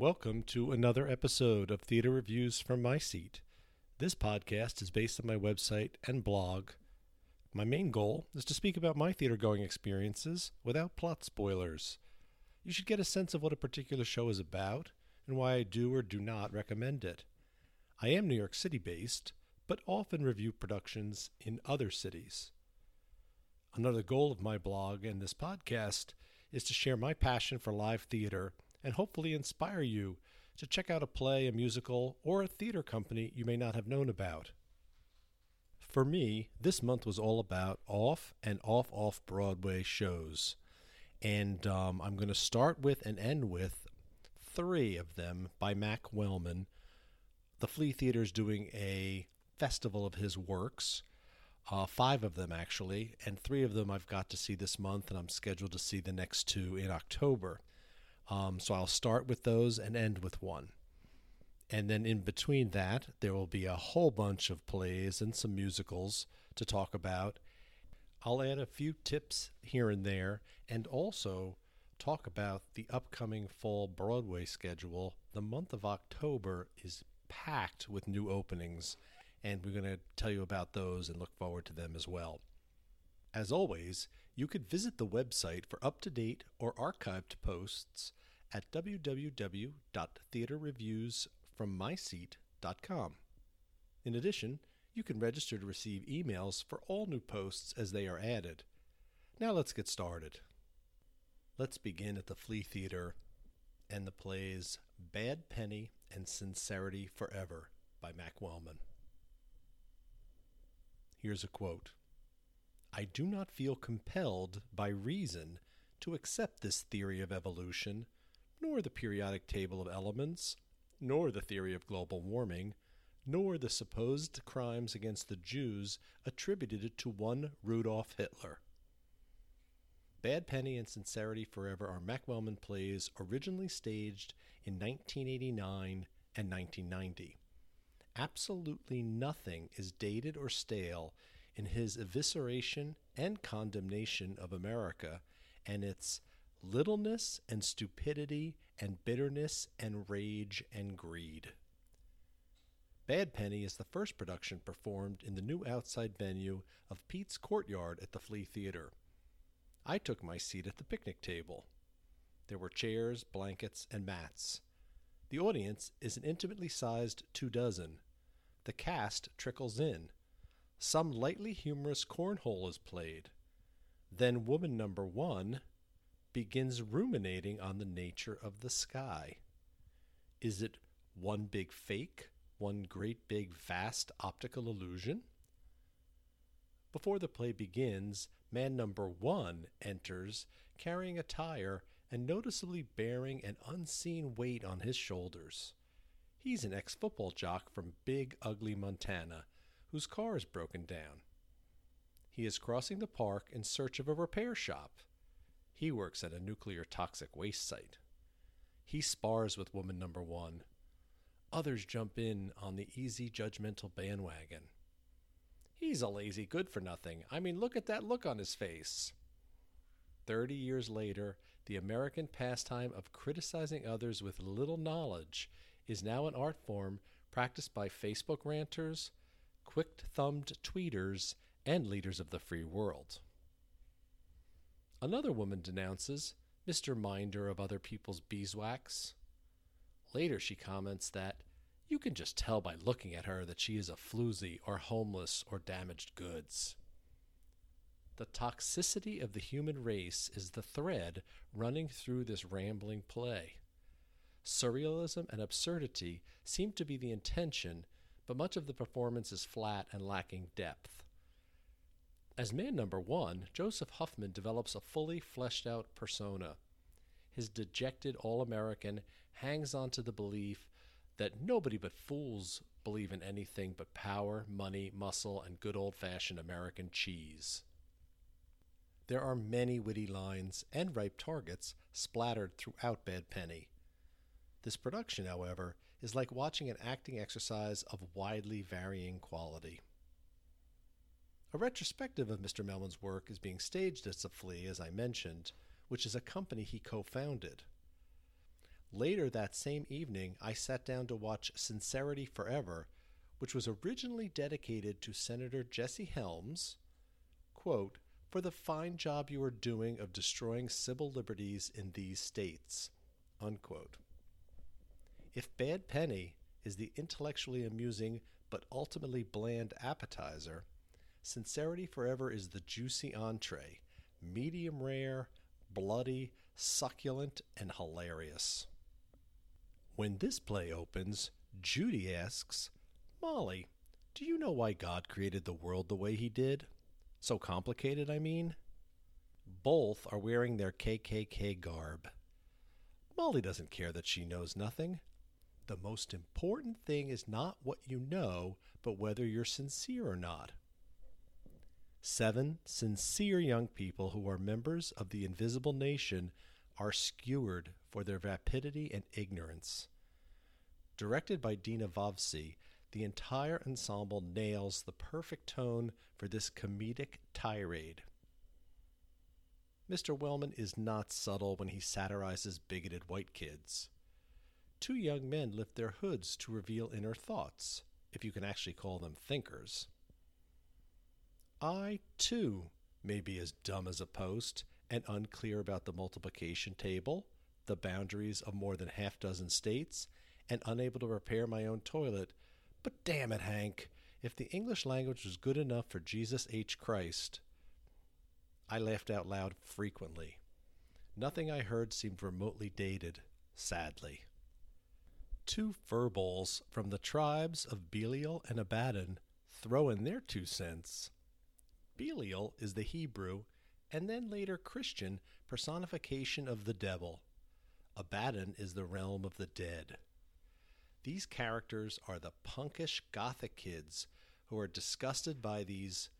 Welcome to another episode of Theater Reviews from My Seat. This podcast is based on my website and blog. My main goal is to speak about my theater going experiences without plot spoilers. You should get a sense of what a particular show is about and why I do or do not recommend it. I am New York City based, but often review productions in other cities. Another goal of my blog and this podcast is to share my passion for live theater and hopefully inspire you to check out a play, a musical, or a theater company you may not have known about. For me, this month was all about off and off off Broadway shows. And um, I'm going to start with and end with three of them by Mac Wellman. The Flea Theater is doing a festival of his works. Uh, five of them, actually, and three of them I've got to see this month, and I'm scheduled to see the next two in October. Um, so I'll start with those and end with one. And then in between that, there will be a whole bunch of plays and some musicals to talk about. I'll add a few tips here and there and also talk about the upcoming fall Broadway schedule. The month of October is packed with new openings, and we're going to tell you about those and look forward to them as well. As always, you could visit the website for up to date or archived posts at www.theaterreviewsfrommyseat.com. In addition, you can register to receive emails for all new posts as they are added. Now let's get started. Let's begin at the Flea Theater and the plays Bad Penny and Sincerity Forever by Mac Wellman. Here's a quote I do not feel compelled by reason to accept this theory of evolution, nor the periodic table of elements, nor the theory of global warming, nor the supposed crimes against the Jews attributed to one Rudolf Hitler. Bad Penny and Sincerity Forever are Mac Wellman plays originally staged in 1989 and 1990. Absolutely nothing is dated or stale in his evisceration and condemnation of America and its littleness and stupidity and bitterness and rage and greed. Bad Penny is the first production performed in the new outside venue of Pete's Courtyard at the Flea Theater. I took my seat at the picnic table. There were chairs, blankets, and mats. The audience is an intimately sized two dozen. The cast trickles in. Some lightly humorous cornhole is played. Then woman number one begins ruminating on the nature of the sky. Is it one big fake, one great big vast optical illusion? Before the play begins, man number one enters carrying a tire and noticeably bearing an unseen weight on his shoulders. He's an ex football jock from Big Ugly, Montana, whose car is broken down. He is crossing the park in search of a repair shop. He works at a nuclear toxic waste site. He spars with woman number one. Others jump in on the easy judgmental bandwagon. He's a lazy good for nothing. I mean, look at that look on his face. Thirty years later, the American pastime of criticizing others with little knowledge is now an art form practiced by Facebook ranters, quick thumbed tweeters, and leaders of the free world. Another woman denounces Mr. Minder of other people's beeswax. Later, she comments that you can just tell by looking at her that she is a floozy or homeless or damaged goods. The toxicity of the human race is the thread running through this rambling play. Surrealism and absurdity seem to be the intention, but much of the performance is flat and lacking depth. As man number one, Joseph Huffman develops a fully fleshed out persona. His dejected All American hangs on to the belief that nobody but fools believe in anything but power, money, muscle, and good old fashioned American cheese. There are many witty lines and ripe targets splattered throughout Bad Penny. This production, however, is like watching an acting exercise of widely varying quality. A retrospective of Mr. Wellman's work is being staged at the Flea, as I mentioned, which is a company he co founded. Later that same evening, I sat down to watch Sincerity Forever, which was originally dedicated to Senator Jesse Helms, quote, for the fine job you are doing of destroying civil liberties in these states. Unquote. If Bad Penny is the intellectually amusing but ultimately bland appetizer, Sincerity Forever is the juicy entree, medium rare, bloody, succulent, and hilarious. When this play opens, Judy asks, Molly, do you know why God created the world the way he did? So complicated, I mean? Both are wearing their KKK garb. Molly doesn't care that she knows nothing. The most important thing is not what you know, but whether you're sincere or not. Seven sincere young people who are members of the invisible nation are skewered for their vapidity and ignorance. Directed by Dina Vovsi, the entire ensemble nails the perfect tone for this comedic tirade. Mr. Wellman is not subtle when he satirizes bigoted white kids. Two young men lift their hoods to reveal inner thoughts, if you can actually call them thinkers. I, too, may be as dumb as a post and unclear about the multiplication table, the boundaries of more than half a dozen states, and unable to repair my own toilet but damn it, Hank, if the English language was good enough for Jesus H. Christ. I laughed out loud frequently. Nothing I heard seemed remotely dated, sadly. Two furballs from the tribes of Belial and Abaddon throw in their two cents. Belial is the Hebrew and then later Christian personification of the devil. Abaddon is the realm of the dead. These characters are the punkish gothic kids who are disgusted by these,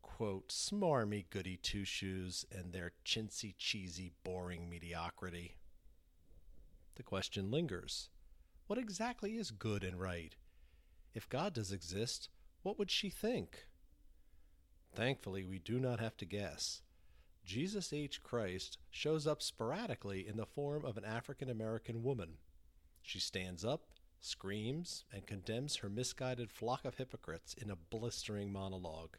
quote, smarmy goody two shoes and their chintzy, cheesy, boring mediocrity. The question lingers what exactly is good and right? If God does exist, what would she think? Thankfully, we do not have to guess. Jesus H. Christ shows up sporadically in the form of an African American woman. She stands up screams, and condemns her misguided flock of hypocrites in a blistering monologue.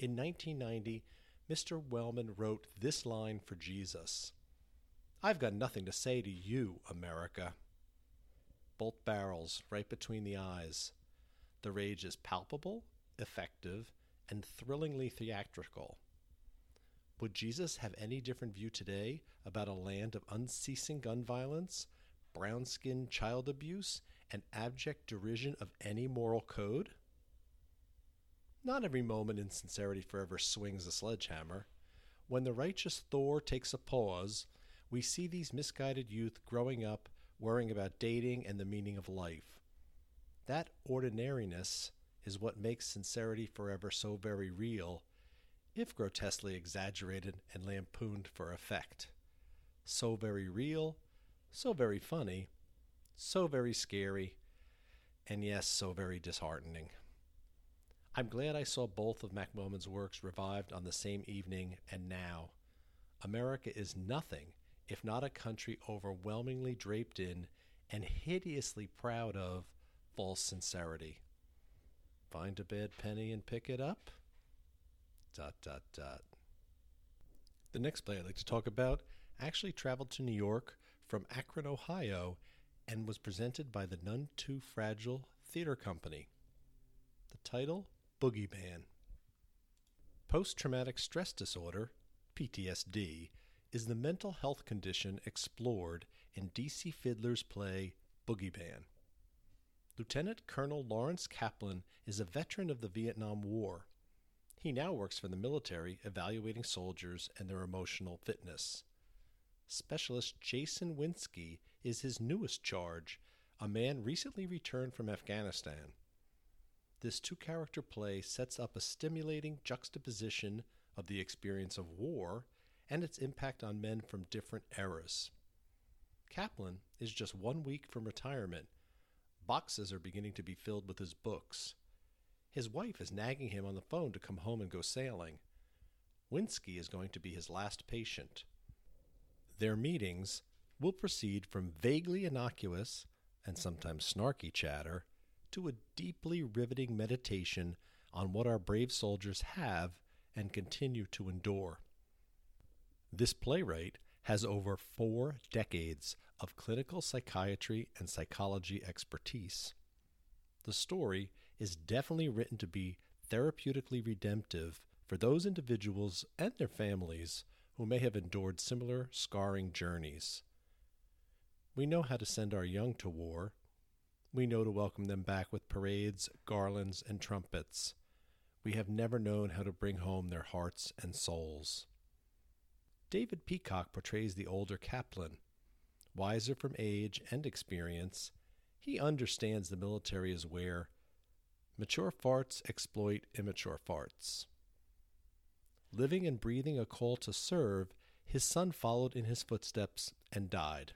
In 1990, Mr. Wellman wrote this line for Jesus I've got nothing to say to you, America. Both barrels right between the eyes. The rage is palpable, effective, and thrillingly theatrical. Would Jesus have any different view today about a land of unceasing gun violence, brown skinned child abuse, and abject derision of any moral code? Not every moment in Sincerity Forever swings a sledgehammer. When the righteous Thor takes a pause, we see these misguided youth growing up, worrying about dating and the meaning of life. That ordinariness is what makes Sincerity Forever so very real, if grotesquely exaggerated and lampooned for effect. So very real, so very funny, so very scary, and yes, so very disheartening. I'm glad I saw both of Mac Wellman's works revived on the same evening and now. America is nothing if not a country overwhelmingly draped in and hideously proud of false sincerity. Find a bad penny and pick it up? Dot, dot, dot. The next play I'd like to talk about actually traveled to New York from Akron, Ohio, and was presented by the None Too Fragile Theater Company. The title Boogeyman. Post traumatic stress disorder, PTSD, is the mental health condition explored in D.C. Fiddler's play Boogeyman. Lieutenant Colonel Lawrence Kaplan is a veteran of the Vietnam War. He now works for the military evaluating soldiers and their emotional fitness. Specialist Jason Winsky is his newest charge, a man recently returned from Afghanistan. This two character play sets up a stimulating juxtaposition of the experience of war and its impact on men from different eras. Kaplan is just one week from retirement. Boxes are beginning to be filled with his books. His wife is nagging him on the phone to come home and go sailing. Winsky is going to be his last patient. Their meetings, will proceed from vaguely innocuous and sometimes snarky chatter to a deeply riveting meditation on what our brave soldiers have and continue to endure. This playwright has over four decades of clinical psychiatry and psychology expertise. The story is definitely written to be therapeutically redemptive for those individuals and their families who may have endured similar scarring journeys. We know how to send our young to war. We know to welcome them back with parades, garlands, and trumpets. We have never known how to bring home their hearts and souls. David Peacock portrays the older Kaplan. Wiser from age and experience, he understands the military is where mature farts exploit immature farts. Living and breathing a call to serve, his son followed in his footsteps and died.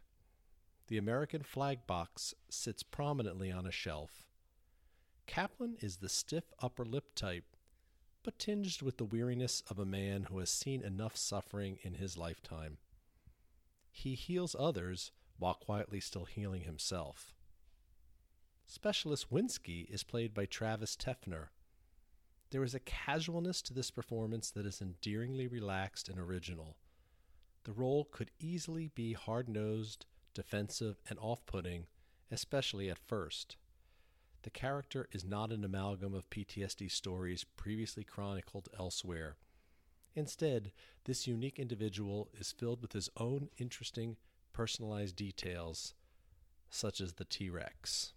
The American flag box sits prominently on a shelf. Kaplan is the stiff upper lip type but tinged with the weariness of a man who has seen enough suffering in his lifetime. He heals others while quietly still healing himself. Specialist Winsky is played by Travis Teffner. There is a casualness to this performance that is endearingly relaxed and original. The role could easily be hard nosed, defensive, and off putting, especially at first. The character is not an amalgam of PTSD stories previously chronicled elsewhere. Instead, this unique individual is filled with his own interesting, personalized details, such as the T Rex.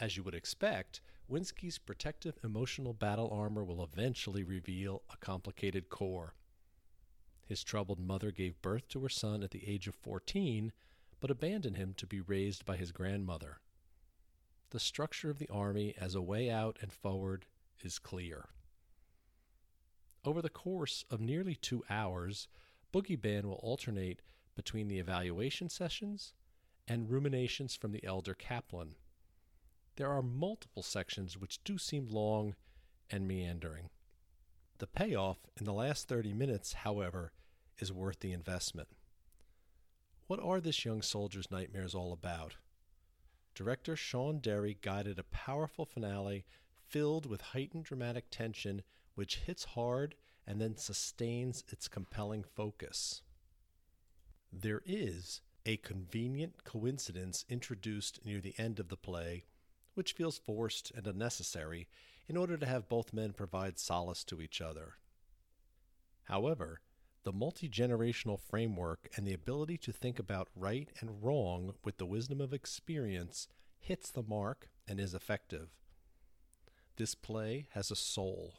As you would expect, Winsky's protective emotional battle armor will eventually reveal a complicated core. His troubled mother gave birth to her son at the age of 14, but abandoned him to be raised by his grandmother the structure of the Army as a way out and forward is clear. Over the course of nearly two hours, Boogeyman will alternate between the evaluation sessions and ruminations from the elder Kaplan. There are multiple sections which do seem long and meandering. The payoff in the last 30 minutes, however, is worth the investment. What are this young soldier's nightmares all about? Director Sean Derry guided a powerful finale filled with heightened dramatic tension, which hits hard and then sustains its compelling focus. There is a convenient coincidence introduced near the end of the play, which feels forced and unnecessary in order to have both men provide solace to each other. However, the multi generational framework and the ability to think about right and wrong with the wisdom of experience hits the mark and is effective. This play has a soul.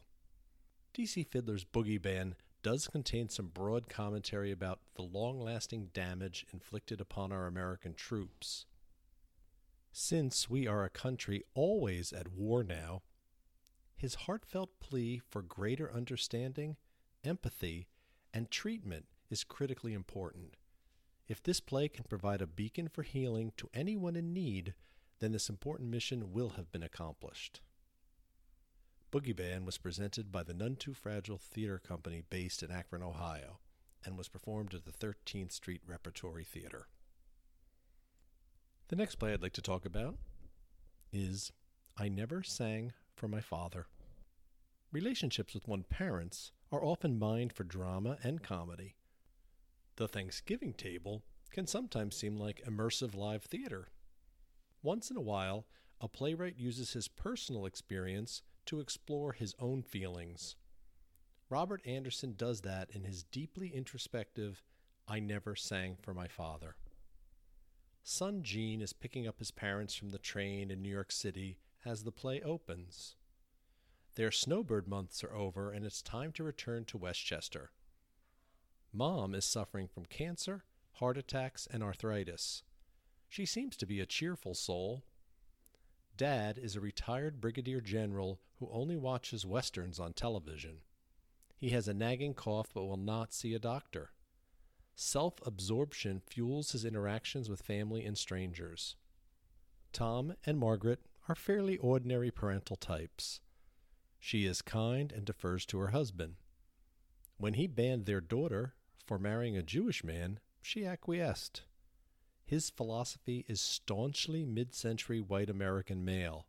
DC Fiddler's Boogeyman does contain some broad commentary about the long lasting damage inflicted upon our American troops. Since we are a country always at war now, his heartfelt plea for greater understanding, empathy, and treatment is critically important. If this play can provide a beacon for healing to anyone in need, then this important mission will have been accomplished. Boogeyman was presented by the None Too Fragile Theater Company based in Akron, Ohio, and was performed at the 13th Street Repertory Theater. The next play I'd like to talk about is I Never Sang for My Father. Relationships with one parents are often mined for drama and comedy. The Thanksgiving table can sometimes seem like immersive live theater. Once in a while, a playwright uses his personal experience to explore his own feelings. Robert Anderson does that in his deeply introspective I Never Sang for My Father. Son Gene is picking up his parents from the train in New York City as the play opens. Their snowbird months are over and it's time to return to Westchester. Mom is suffering from cancer, heart attacks, and arthritis. She seems to be a cheerful soul. Dad is a retired brigadier general who only watches westerns on television. He has a nagging cough but will not see a doctor. Self absorption fuels his interactions with family and strangers. Tom and Margaret are fairly ordinary parental types. She is kind and defers to her husband. When he banned their daughter for marrying a Jewish man, she acquiesced. His philosophy is staunchly mid century white American male.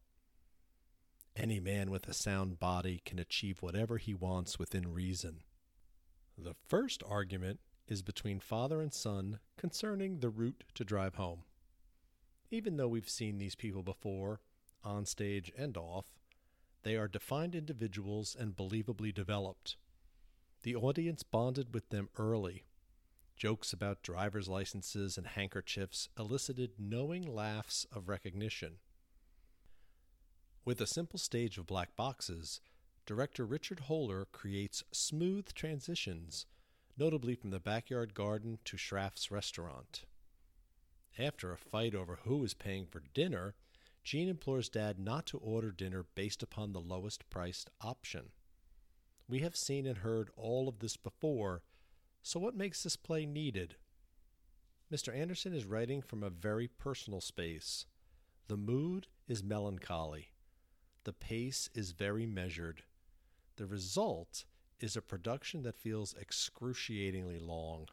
Any man with a sound body can achieve whatever he wants within reason. The first argument is between father and son concerning the route to drive home. Even though we've seen these people before, on stage and off, they are defined individuals and believably developed. The audience bonded with them early. Jokes about driver's licenses and handkerchiefs elicited knowing laughs of recognition. With a simple stage of black boxes, director Richard Holler creates smooth transitions, notably from the backyard garden to Schrafft's restaurant. After a fight over who is paying for dinner, Gene implores Dad not to order dinner based upon the lowest priced option. We have seen and heard all of this before, so what makes this play needed? Mr. Anderson is writing from a very personal space. The mood is melancholy. The pace is very measured. The result is a production that feels excruciatingly long.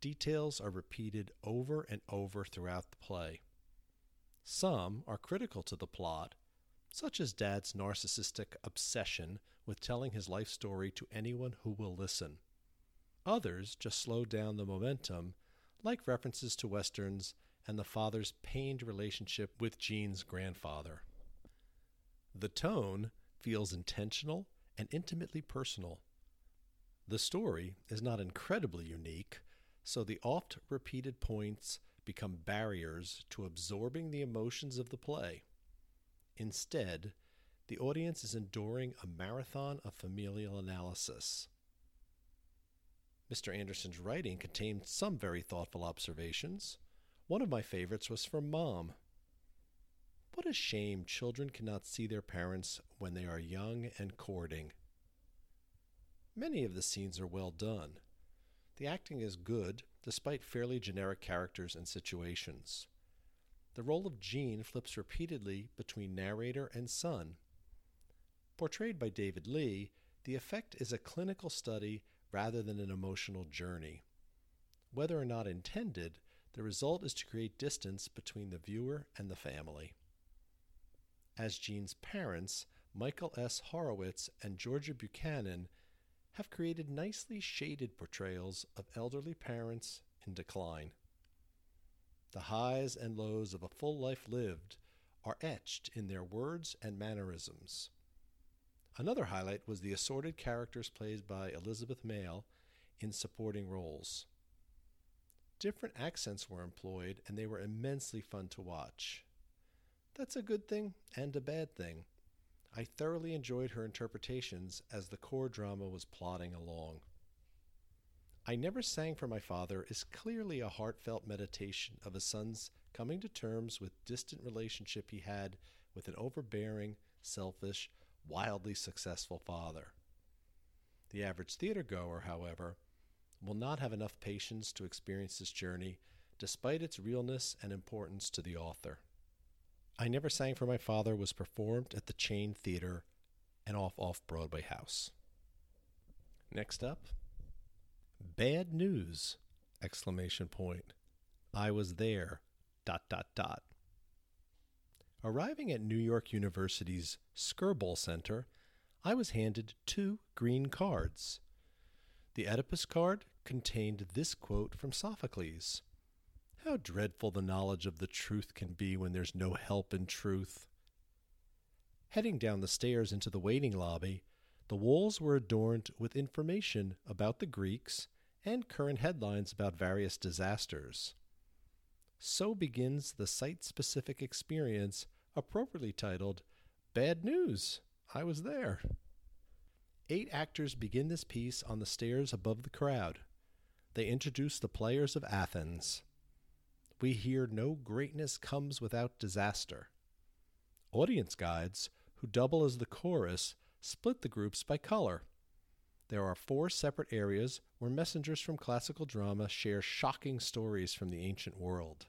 Details are repeated over and over throughout the play. Some are critical to the plot, such as Dad's narcissistic obsession with telling his life story to anyone who will listen. Others just slow down the momentum, like references to Westerns and the father's pained relationship with Gene's grandfather. The tone feels intentional and intimately personal. The story is not incredibly unique, so the oft repeated points become barriers to absorbing the emotions of the play. Instead, the audience is enduring a marathon of familial analysis. Mr. Anderson's writing contained some very thoughtful observations. One of my favorites was from Mom. What a shame children cannot see their parents when they are young and courting. Many of the scenes are well done. The acting is good, despite fairly generic characters and situations. The role of Gene flips repeatedly between narrator and son. Portrayed by David Lee, the effect is a clinical study rather than an emotional journey. Whether or not intended, the result is to create distance between the viewer and the family. As Gene's parents, Michael S. Horowitz and Georgia Buchanan have created nicely shaded portrayals of elderly parents in decline. The highs and lows of a full life lived are etched in their words and mannerisms. Another highlight was the assorted characters played by Elizabeth Mayle in supporting roles. Different accents were employed, and they were immensely fun to watch. That's a good thing and a bad thing. I thoroughly enjoyed her interpretations as the core drama was plodding along. I Never Sang for My Father is clearly a heartfelt meditation of a son's coming to terms with distant relationship he had with an overbearing, selfish, wildly successful father. The average theater goer, however, will not have enough patience to experience this journey despite its realness and importance to the author. I Never Sang for My Father was performed at the Chain Theater and off off Broadway House. Next up, Bad News! Exclamation point. I was there. Dot dot dot. Arriving at New York University's Skirball Center, I was handed two green cards. The Oedipus card contained this quote from Sophocles how dreadful the knowledge of the truth can be when there's no help in truth. Heading down the stairs into the waiting lobby, the walls were adorned with information about the Greeks and current headlines about various disasters. So begins the site specific experience, appropriately titled Bad News! I Was There. Eight actors begin this piece on the stairs above the crowd. They introduce the players of Athens we hear no greatness comes without disaster. Audience guides, who double as the chorus, split the groups by color. There are four separate areas where messengers from classical drama share shocking stories from the ancient world.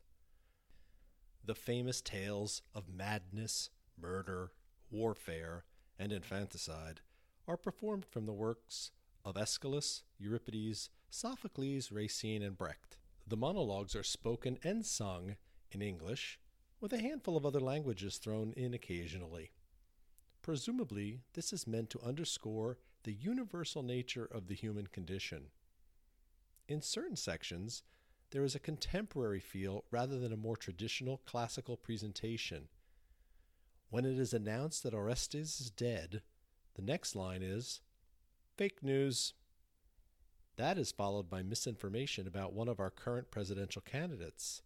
The famous tales of madness, murder, warfare, and infanticide are performed from the works of Aeschylus, Euripides, Sophocles, Racine, and Brecht. The monologues are spoken and sung in English, with a handful of other languages thrown in occasionally. Presumably, this is meant to underscore the universal nature of the human condition. In certain sections, there is a contemporary feel rather than a more traditional classical presentation. When it is announced that Orestes is dead, the next line is fake news. That is followed by misinformation about one of our current presidential candidates.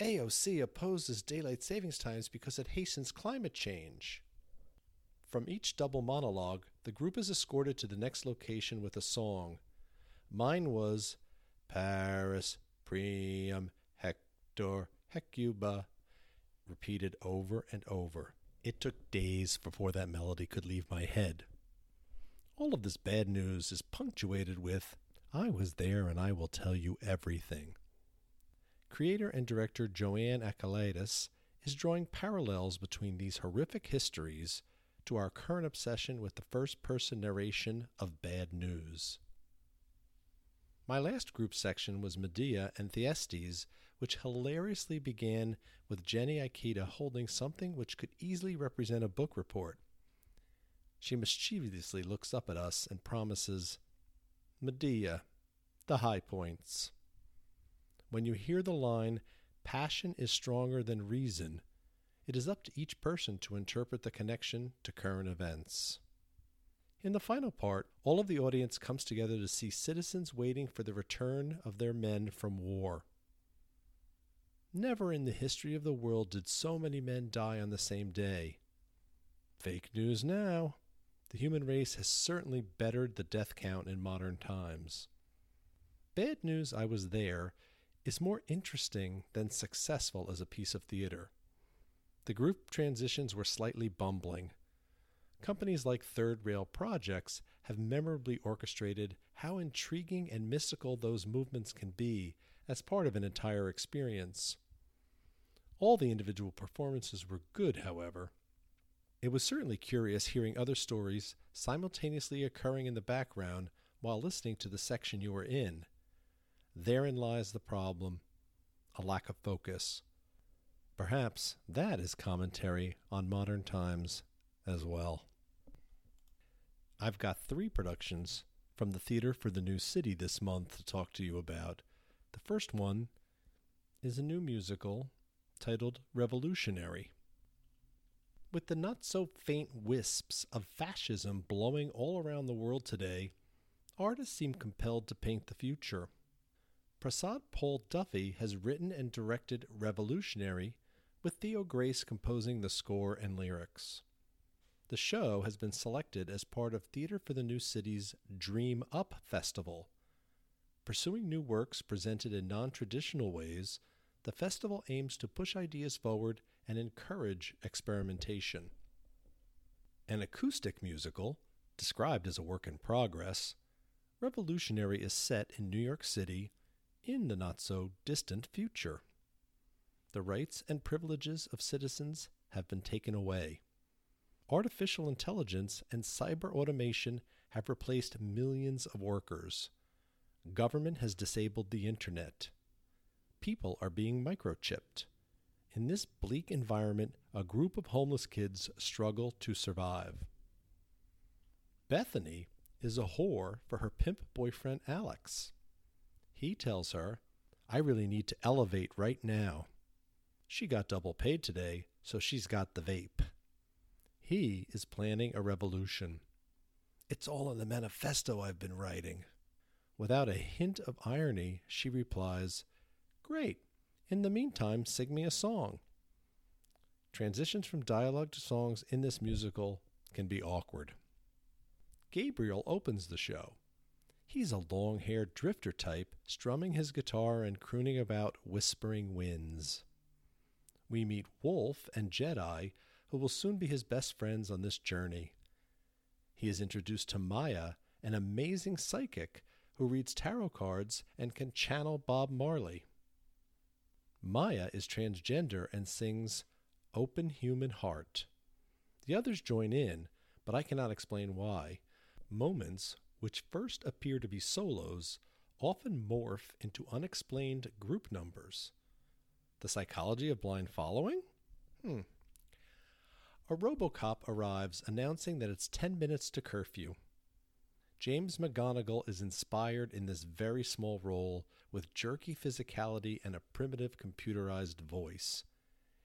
AOC opposes daylight savings times because it hastens climate change. From each double monologue, the group is escorted to the next location with a song. Mine was Paris, Priam, Hector, Hecuba, repeated over and over. It took days before that melody could leave my head. All of this bad news is punctuated with, I was there and I will tell you everything. Creator and director Joanne Akalaitis is drawing parallels between these horrific histories to our current obsession with the first person narration of bad news. My last group section was Medea and Thyestes, which hilariously began with Jenny Ikeda holding something which could easily represent a book report. She mischievously looks up at us and promises, Medea, the high points. When you hear the line, passion is stronger than reason, it is up to each person to interpret the connection to current events. In the final part, all of the audience comes together to see citizens waiting for the return of their men from war. Never in the history of the world did so many men die on the same day. Fake news now. The human race has certainly bettered the death count in modern times. Bad news I was there is more interesting than successful as a piece of theater. The group transitions were slightly bumbling. Companies like Third Rail Projects have memorably orchestrated how intriguing and mystical those movements can be as part of an entire experience. All the individual performances were good, however. It was certainly curious hearing other stories simultaneously occurring in the background while listening to the section you were in Therein lies the problem a lack of focus. Perhaps that is commentary on modern times as well. I've got three productions from the Theater for the New City this month to talk to you about. The first one is a new musical titled Revolutionary. With the not so faint wisps of fascism blowing all around the world today, artists seem compelled to paint the future. Prasad Paul Duffy has written and directed Revolutionary, with Theo Grace composing the score and lyrics. The show has been selected as part of Theater for the New City's Dream Up Festival. Pursuing new works presented in non traditional ways, the festival aims to push ideas forward and encourage experimentation. An acoustic musical, described as a work in progress, Revolutionary is set in New York City in the not so distant future. The rights and privileges of citizens have been taken away. Artificial intelligence and cyber automation have replaced millions of workers. Government has disabled the internet. People are being microchipped. In this bleak environment, a group of homeless kids struggle to survive. Bethany is a whore for her pimp boyfriend Alex. He tells her, I really need to elevate right now. She got double paid today, so she's got the vape. He is planning a revolution. It's all in the manifesto I've been writing. Without a hint of irony, she replies, Great. In the meantime, sing me a song. Transitions from dialogue to songs in this musical can be awkward. Gabriel opens the show. He's a long haired drifter type, strumming his guitar and crooning about whispering winds. We meet Wolf and Jedi, who will soon be his best friends on this journey. He is introduced to Maya, an amazing psychic who reads tarot cards and can channel Bob Marley. Maya is transgender and sings Open Human Heart. The others join in, but I cannot explain why. Moments which first appear to be solos, often morph into unexplained group numbers. The psychology of blind following? Hmm. A Robocop arrives announcing that it's 10 minutes to curfew. James McGonigal is inspired in this very small role with jerky physicality and a primitive computerized voice.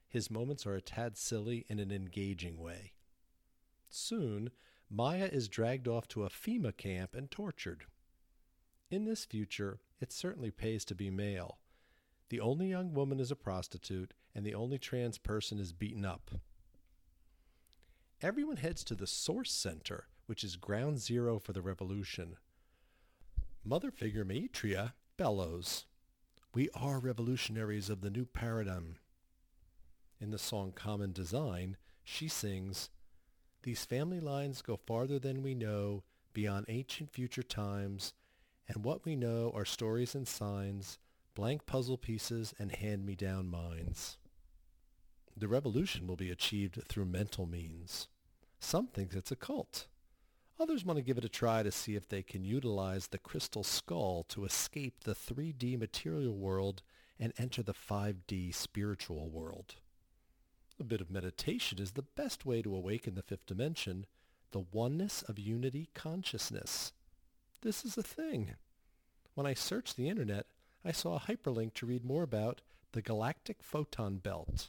His moments are a tad silly in an engaging way. Soon, Maya is dragged off to a FEMA camp and tortured. In this future, it certainly pays to be male. The only young woman is a prostitute, and the only trans person is beaten up. Everyone heads to the Source Center, which is ground zero for the revolution. Mother figure Maitreya bellows, We are revolutionaries of the new paradigm. In the song Common Design, she sings, These family lines go farther than we know, beyond ancient future times, and what we know are stories and signs, blank puzzle pieces and hand-me-down minds. The revolution will be achieved through mental means. Some think it's a cult. Others want to give it a try to see if they can utilize the crystal skull to escape the 3D material world and enter the 5D spiritual world. A bit of meditation is the best way to awaken the fifth dimension, the oneness of unity consciousness. This is a thing. When I searched the internet, I saw a hyperlink to read more about the galactic photon belt.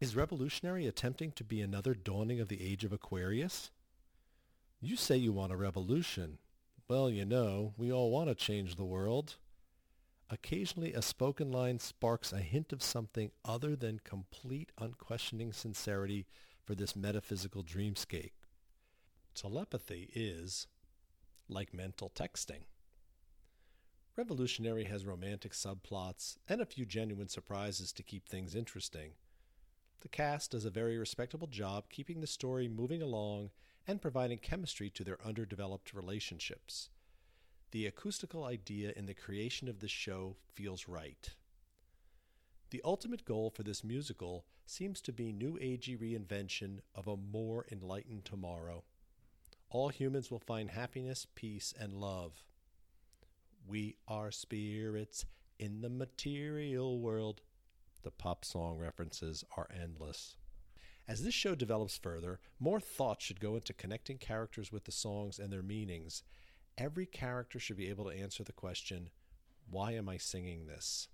Is revolutionary attempting to be another dawning of the age of Aquarius? You say you want a revolution. Well, you know, we all want to change the world. Occasionally a spoken line sparks a hint of something other than complete unquestioning sincerity for this metaphysical dreamscape. Telepathy is like mental texting. Revolutionary has romantic subplots and a few genuine surprises to keep things interesting. The cast does a very respectable job keeping the story moving along and providing chemistry to their underdeveloped relationships. The acoustical idea in the creation of this show feels right. The ultimate goal for this musical seems to be new agey reinvention of a more enlightened tomorrow. All humans will find happiness, peace, and love. We are spirits in the material world. The pop song references are endless. As this show develops further, more thought should go into connecting characters with the songs and their meanings. Every character should be able to answer the question, Why am I singing this?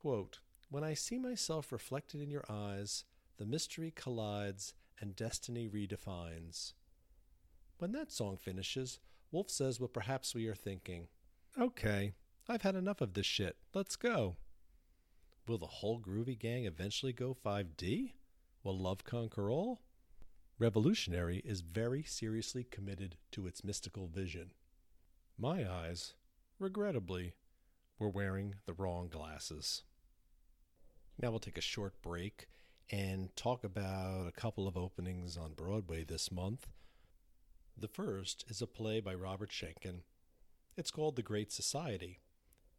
Quote, when I see myself reflected in your eyes, the mystery collides and destiny redefines. When that song finishes, Wolf says what perhaps we are thinking. Okay, I've had enough of this shit. Let's go. Will the whole groovy gang eventually go 5D? Will love conquer all? Revolutionary is very seriously committed to its mystical vision. My eyes, regrettably, were wearing the wrong glasses. Now we'll take a short break and talk about a couple of openings on Broadway this month. The first is a play by Robert Schenkkan. It's called The Great Society.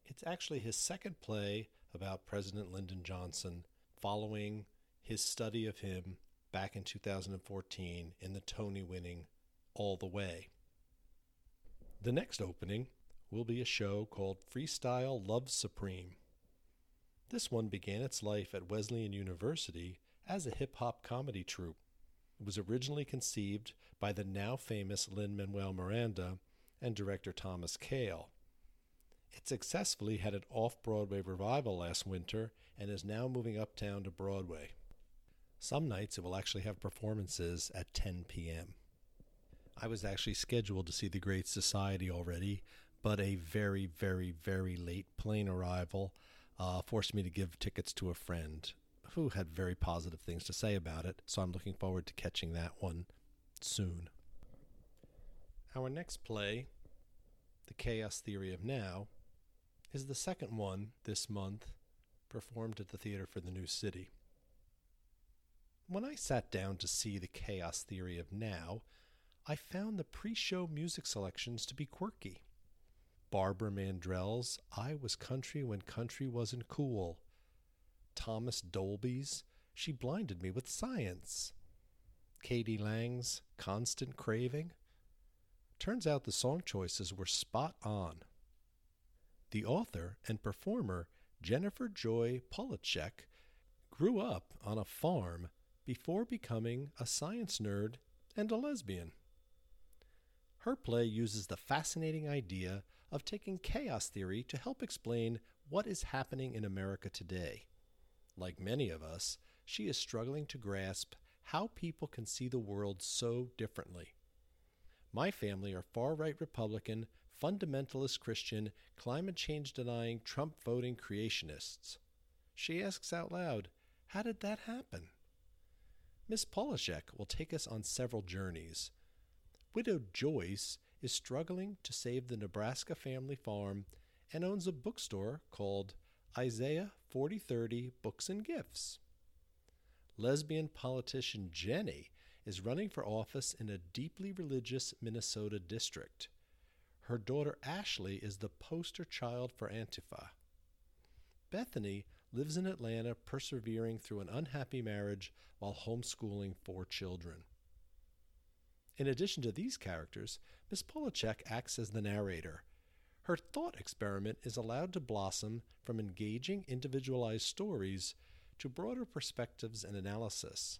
It's actually his second play about President Lyndon Johnson following his study of him back in 2014 in the Tony winning All the Way. The next opening will be a show called Freestyle Love Supreme. This one began its life at Wesleyan University as a hip hop comedy troupe. It was originally conceived by the now famous Lin Manuel Miranda and director Thomas Kail. It successfully had an off Broadway revival last winter and is now moving uptown to Broadway. Some nights it will actually have performances at 10 p.m. I was actually scheduled to see The Great Society already, but a very, very, very late plane arrival uh, forced me to give tickets to a friend who had very positive things to say about it, so I'm looking forward to catching that one soon. Our next play, The Chaos Theory of Now, is the second one this month performed at the Theater for the New City. When I sat down to see The Chaos Theory of Now, I found the pre show music selections to be quirky. Barbara Mandrell's I Was Country When Country Wasn't Cool Thomas Dolby's She Blinded Me with Science, k.d. lang's Constant Craving, Turns out the song choices were spot on. The author and performer Jennifer Joy Polacek grew up on a farm before becoming a science nerd and a lesbian. Her play uses the fascinating idea of taking chaos theory to help explain what is happening in America today. Like many of us, she is struggling to grasp how people can see the world so differently. My family are far right Republican, fundamentalist Christian, climate change denying, Trump voting creationists. She asks out loud, How did that happen? Miss Polashek will take us on several journeys. Widow Joyce is struggling to save the Nebraska family farm and owns a bookstore called Isaiah 4030 Books and Gifts. Lesbian politician Jenny is running for office in a deeply religious Minnesota district. Her daughter Ashley is the poster child for Antifa. Bethany lives in Atlanta, persevering through an unhappy marriage while homeschooling four children. In addition to these characters, Miss Polacek acts as the narrator. Her thought experiment is allowed to blossom from engaging individualized stories to broader perspectives and analysis.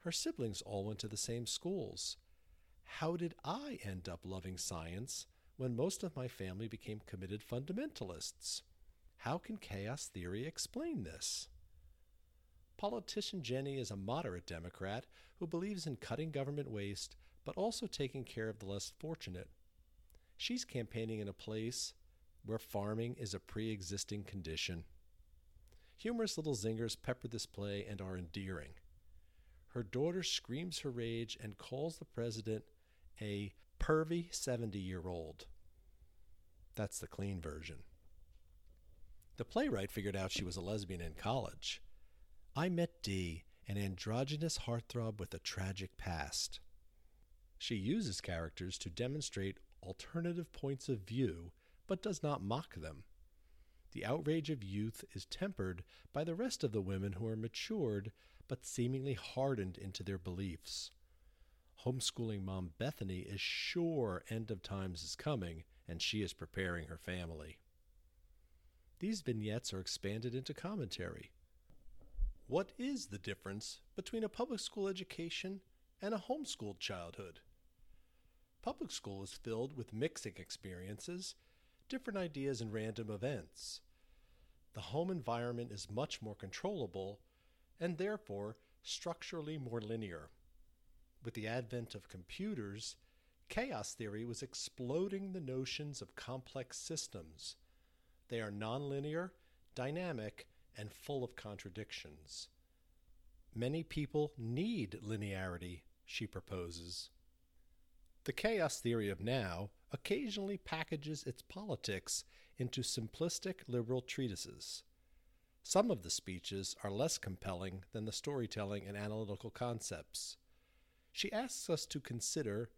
Her siblings all went to the same schools. How did I end up loving science when most of my family became committed fundamentalists? How can chaos theory explain this? Politician Jenny is a moderate Democrat who believes in cutting government waste but also taking care of the less fortunate. She's campaigning in a place where farming is a pre existing condition. Humorous little zingers pepper this play and are endearing. Her daughter screams her rage and calls the president a pervy 70 year old. That's the clean version. The playwright figured out she was a lesbian in college. I met Dee, an androgynous heartthrob with a tragic past. She uses characters to demonstrate alternative points of view, but does not mock them. The outrage of youth is tempered by the rest of the women who are matured but seemingly hardened into their beliefs. Homeschooling mom Bethany is sure end of times is coming, and she is preparing her family. These vignettes are expanded into commentary. What is the difference between a public school education and a homeschooled childhood? Public school is filled with mixing experiences, different ideas, and random events. The home environment is much more controllable and therefore structurally more linear. With the advent of computers, chaos theory was exploding the notions of complex systems they are nonlinear, dynamic, and full of contradictions. Many people need linearity, she proposes. The chaos theory of now occasionally packages its politics into simplistic liberal treatises. Some of the speeches are less compelling than the storytelling and analytical concepts. She asks us to consider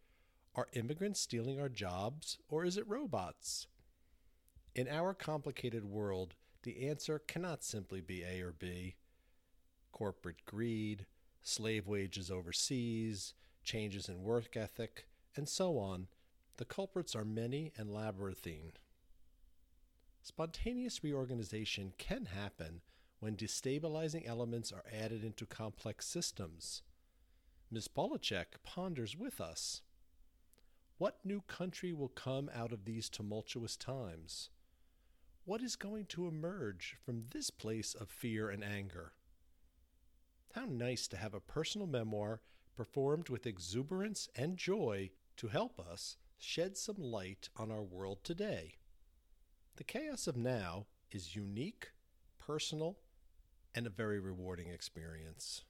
are immigrants stealing our jobs, or is it robots? In our complicated world, the answer cannot simply be A or B. Corporate greed, slave wages overseas, changes in work ethic, and so on, the culprits are many and labyrinthine. Spontaneous reorganization can happen when destabilizing elements are added into complex systems. Ms. Polacek ponders with us. What new country will come out of these tumultuous times? What is going to emerge from this place of fear and anger? How nice to have a personal memoir performed with exuberance and joy to help us shed some light on our world today. The chaos of now is unique, personal, and a very rewarding experience.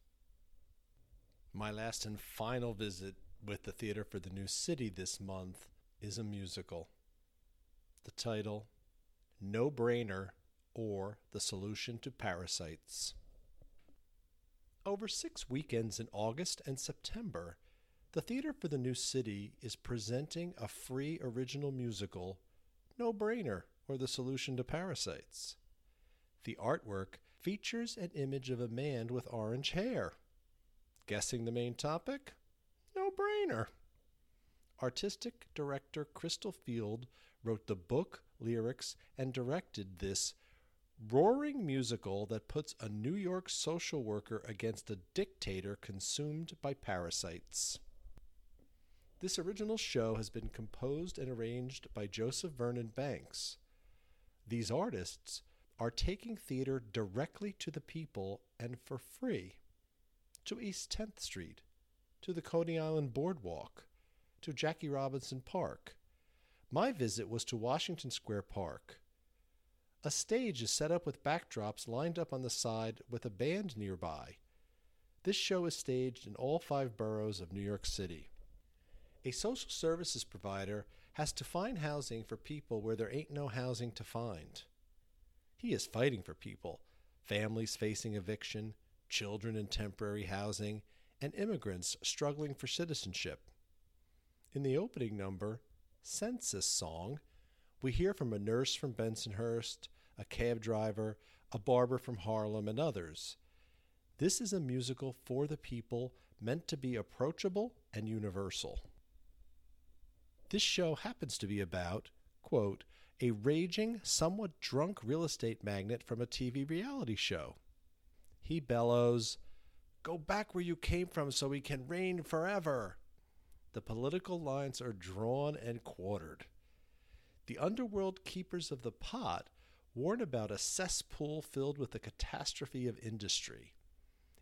My last and final visit with the Theater for the New City this month is a musical. The title no Brainer, or The Solution to Parasites. Over six weekends in August and September, the Theater for the New City is presenting a free original musical, No Brainer, or The Solution to Parasites. The artwork features an image of a man with orange hair. Guessing the main topic? No brainer. artistic director Crystal Field wrote the book, lyrics, and directed this roaring musical that puts a New York social worker against a dictator consumed by parasites. This original show has been composed and arranged by Joseph Vernon Banks. These artists are taking theater directly to the people and for free to East 10th Street, to the Coney Island Boardwalk, to Jackie Robinson Park. My visit was to Washington Square Park. A stage is set up with backdrops lined up on the side with a band nearby. This show is staged in all five boroughs of New York City. A social services provider has to find housing for people where there ain't no housing to find. He is fighting for people, families facing eviction, children in temporary housing, and immigrants struggling for citizenship. In the opening number, Census Song, we hear from a nurse from Bensonhurst, a cab driver, a barber from Harlem, and others. This is a musical for the people meant to be approachable and universal. This show happens to be about, quote, a raging, somewhat drunk real estate magnate from a TV reality show. He bellows, Go back where you came from so we can reign forever. The political lines are drawn and quartered. The underworld keepers of the pot warn about a cesspool filled with the catastrophe of industry.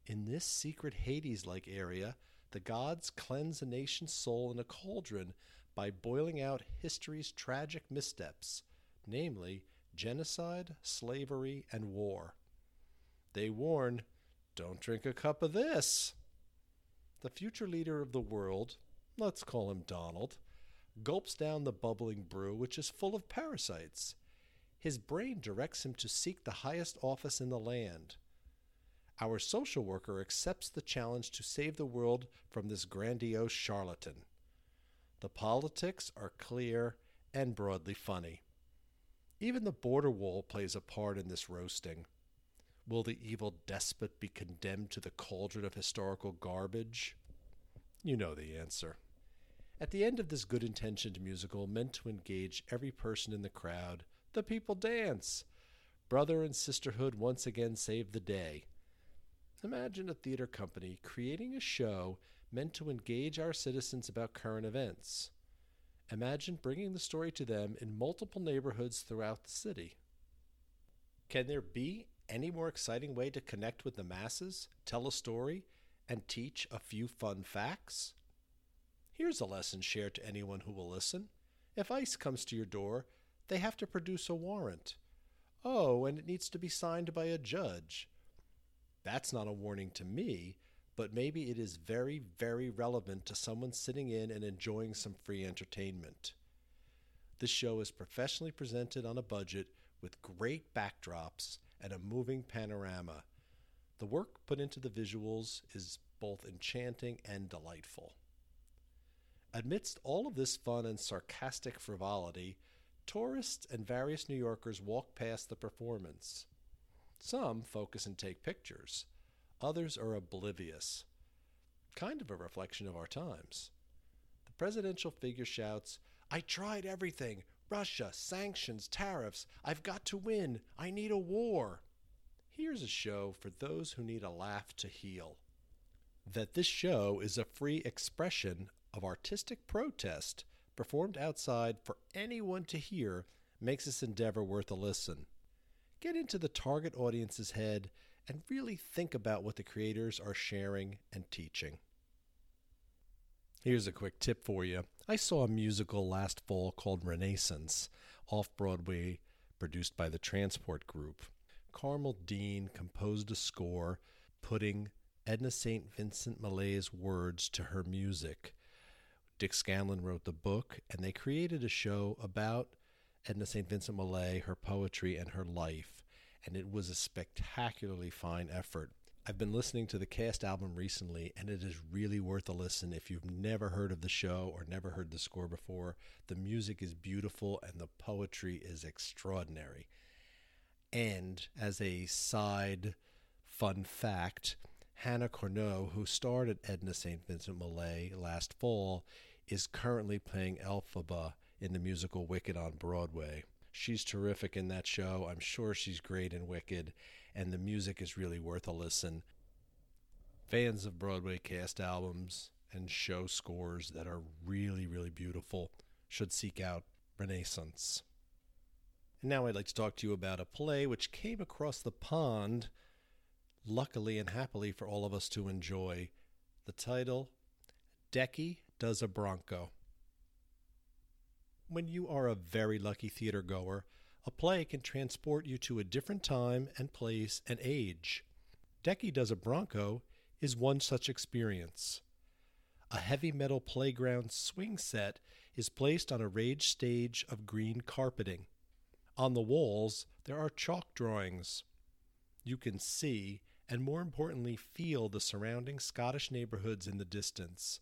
In this secret Hades like area, the gods cleanse a nation's soul in a cauldron by boiling out history's tragic missteps, namely genocide, slavery, and war. They warn don't drink a cup of this. The future leader of the world, let's call him Donald, gulps down the bubbling brew, which is full of parasites. His brain directs him to seek the highest office in the land. Our social worker accepts the challenge to save the world from this grandiose charlatan. The politics are clear and broadly funny. Even the border wall plays a part in this roasting. Will the evil despot be condemned to the cauldron of historical garbage? You know the answer. At the end of this good intentioned musical, meant to engage every person in the crowd, the people dance. Brother and sisterhood once again save the day. Imagine a theater company creating a show meant to engage our citizens about current events. Imagine bringing the story to them in multiple neighborhoods throughout the city. Can there be any more exciting way to connect with the masses, tell a story, and teach a few fun facts? Here's a lesson shared to anyone who will listen. If ICE comes to your door, they have to produce a warrant. Oh, and it needs to be signed by a judge. That's not a warning to me, but maybe it is very, very relevant to someone sitting in and enjoying some free entertainment. This show is professionally presented on a budget with great backdrops and a moving panorama. The work put into the visuals is both enchanting and delightful. Amidst all of this fun and sarcastic frivolity, tourists and various New Yorkers walk past the performance. Some focus and take pictures. Others are oblivious. Kind of a reflection of our times. The presidential figure shouts, I tried everything Russia, sanctions, tariffs. I've got to win. I need a war. Here's a show for those who need a laugh to heal. That this show is a free expression of artistic protest performed outside for anyone to hear makes this endeavor worth a listen. Get into the target audience's head and really think about what the creators are sharing and teaching. Here's a quick tip for you. I saw a musical last fall called Renascence, off Broadway, produced by the Transport Group. Carmel Dean composed a score putting Edna St. Vincent Millay's words to her music. Dick Scanlon wrote the book, and they created a show about Edna St. Vincent Millay, her poetry, and her life and it was a spectacularly fine effort. I've been listening to the cast album recently, and it is really worth a listen if you've never heard of the show or never heard the score before. The music is beautiful, and the poetry is extraordinary. And as a side fun fact, Hannah Corneau, who starred at Edna St. Vincent Millay last fall, is currently playing Elphaba in the musical Wicked on Broadway. She's terrific in that show. I'm sure she's great in Wicked, and the music is really worth a listen. Fans of Broadway cast albums and show scores that are really, really beautiful should seek out Renascence. And now I'd like to talk to you about a play which came across the pond, luckily and happily for all of us to enjoy. The title Decky Does a Bronco. When you are a very lucky theater goer, a play can transport you to a different time and place and age. Decky Does a Bronco is one such experience. A heavy metal playground swing set is placed on a rage stage of green carpeting. On the walls, there are chalk drawings. You can see, and more importantly, feel the surrounding Scottish neighborhoods in the distance.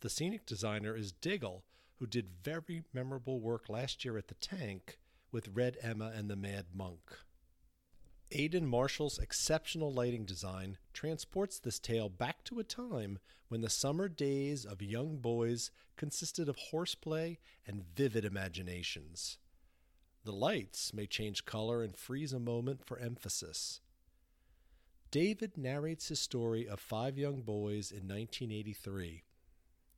The scenic designer is Diggle, who did very memorable work last year at the Tank with Red Emma and the Mad Monk. Aidan Marshall's exceptional lighting design transports this tale back to a time when the summer days of young boys consisted of horseplay and vivid imaginations. The lights may change color and freeze a moment for emphasis. David narrates his story of five young boys in 1983.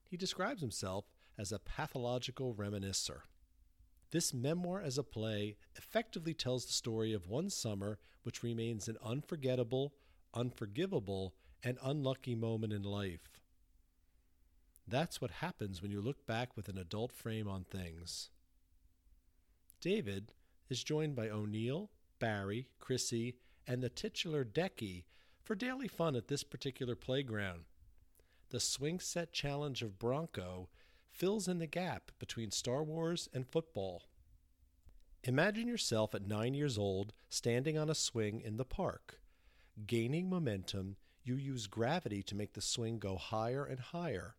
He describes himself as a pathological reminiscer. This memoir as a play effectively tells the story of one summer which remains an unforgettable, unforgivable, and unlucky moment in life. That's what happens when you look back with an adult frame on things. David is joined by O'Neill, Barry, Chrissy, and the titular Decky for daily fun at this particular playground. The swing set challenge of Bronco fills in the gap between Star Wars and football. Imagine yourself at nine years old standing on a swing in the park. Gaining momentum, you use gravity to make the swing go higher and higher.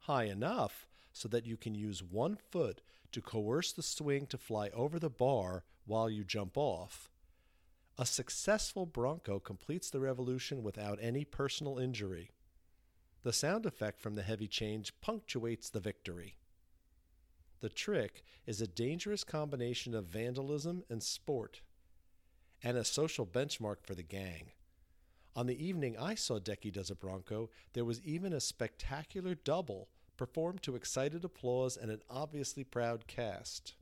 High enough so that you can use one foot to coerce the swing to fly over the bar while you jump off. A successful Bronco completes the revolution without any personal injury. The sound effect from the heavy change punctuates the victory. The trick is a dangerous combination of vandalism and sport, and a social benchmark for the gang. On the evening I saw Decky Does a Bronco, there was even a spectacular double performed to excited applause and an obviously proud cast.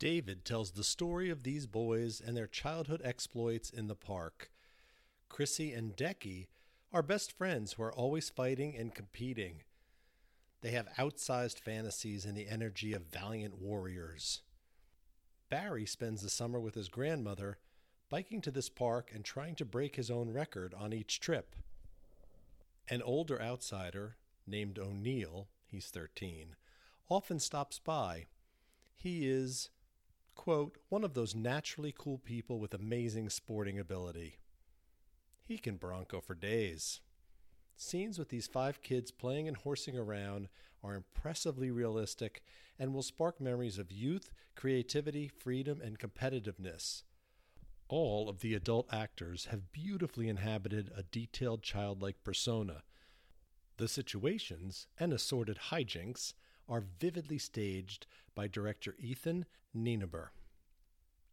David tells the story of these boys and their childhood exploits in the park. Chrissy and Decky are best friends who are always fighting and competing. They have outsized fantasies and the energy of valiant warriors. Barry spends the summer with his grandmother, biking to this park and trying to break his own record on each trip. An older outsider, named O'Neill, he's 13, often stops by. He is, quote, one of those naturally cool people with amazing sporting ability. He can bronco for days. Scenes with these five kids playing and horsing around are impressively realistic and will spark memories of youth, creativity, freedom, and competitiveness. All of the adult actors have beautifully inhabited a detailed childlike persona. The situations and assorted hijinks are vividly staged by director Ethan Nienaber.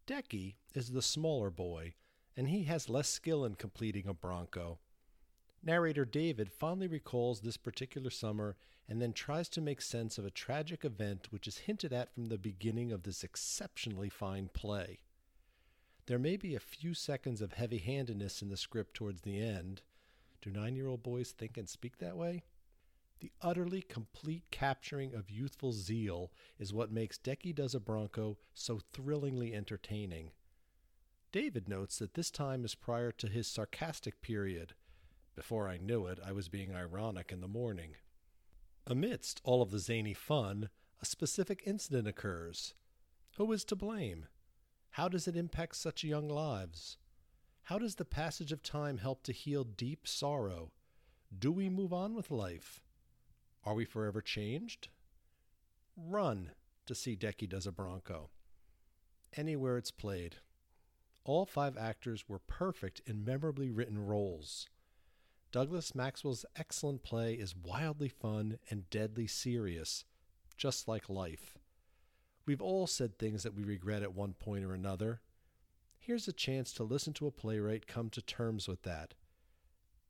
Decky is the smaller boy and he has less skill in completing a Bronco. Narrator David fondly recalls this particular summer and then tries to make sense of a tragic event which is hinted at from the beginning of this exceptionally fine play. There may be a few seconds of heavy handedness in the script towards the end. Do nine year old boys think and speak that way? The utterly complete capturing of youthful zeal is what makes Decky Does a Bronco so thrillingly entertaining. David notes that this time is prior to his sarcastic period. Before I knew it, I was being ironic in the morning. Amidst all of the zany fun, a specific incident occurs. Who is to blame? How does it impact such young lives? How does the passage of time help to heal deep sorrow? Do we move on with life? Are we forever changed? Run to see Decky Does a Bronco. Anywhere it's played all five actors were perfect in memorably written roles. Douglas Maxwell's excellent play is wildly fun and deadly serious, just like life. We've all said things that we regret at one point or another. Here's a chance to listen to a playwright come to terms with that.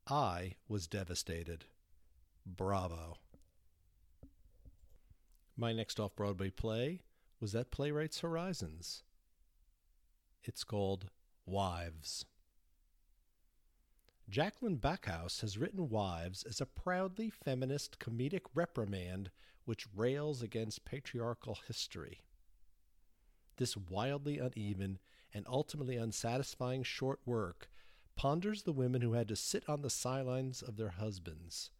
I was devastated. Bravo. My next off Broadway play was at Playwrights Horizons. It's called Wives. Jaclyn Backhaus has written Wives as a proudly feminist comedic reprimand which rails against patriarchal history. This wildly uneven and ultimately unsatisfying short work ponders the women who had to sit on the sidelines of their husbands.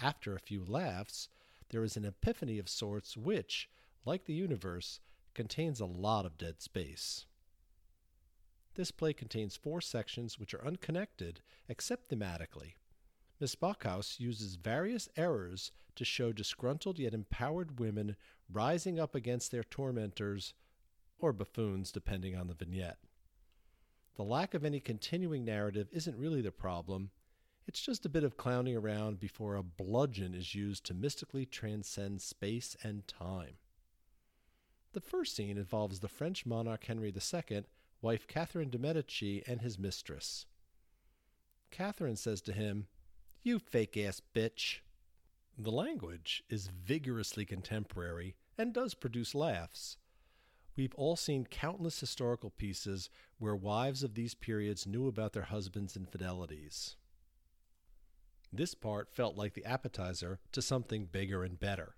After a few laughs, there is an epiphany of sorts which, like the universe, contains a lot of dead space. This play contains four sections which are unconnected except thematically. Miss Backhaus uses various errors to show disgruntled yet empowered women rising up against their tormentors, or buffoons, depending on the vignette. The lack of any continuing narrative isn't really the problem, it's just a bit of clowning around before a bludgeon is used to mystically transcend space and time. The first scene involves the French monarch Henry II wife Catherine de' Medici and his mistress. Catherine says to him, You fake ass bitch. The language is vigorously contemporary and does produce laughs. We've all seen countless historical pieces where wives of these periods knew about their husbands' infidelities. This part felt like the appetizer to something bigger and better.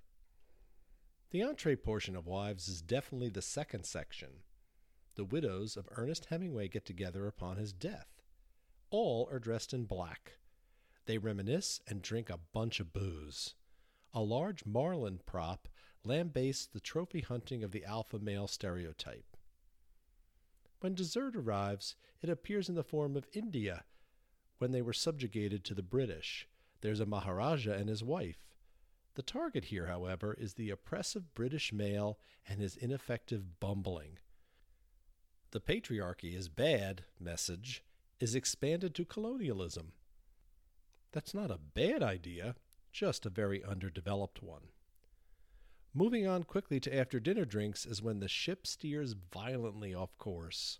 The entree portion of Wives is definitely the second section, the widows of Ernest Hemingway get together upon his death. All are dressed in black. They reminisce and drink a bunch of booze. A large marlin prop lambastes the trophy hunting of the alpha male stereotype. When dessert arrives, it appears in the form of India when they were subjugated to the British. There's a Maharaja and his wife. The target here, however, is the oppressive British male and his ineffective bumbling the patriarchy is bad message is expanded to colonialism. That's not a bad idea, just a very underdeveloped one. Moving on quickly to after dinner drinks is when the ship steers violently off course.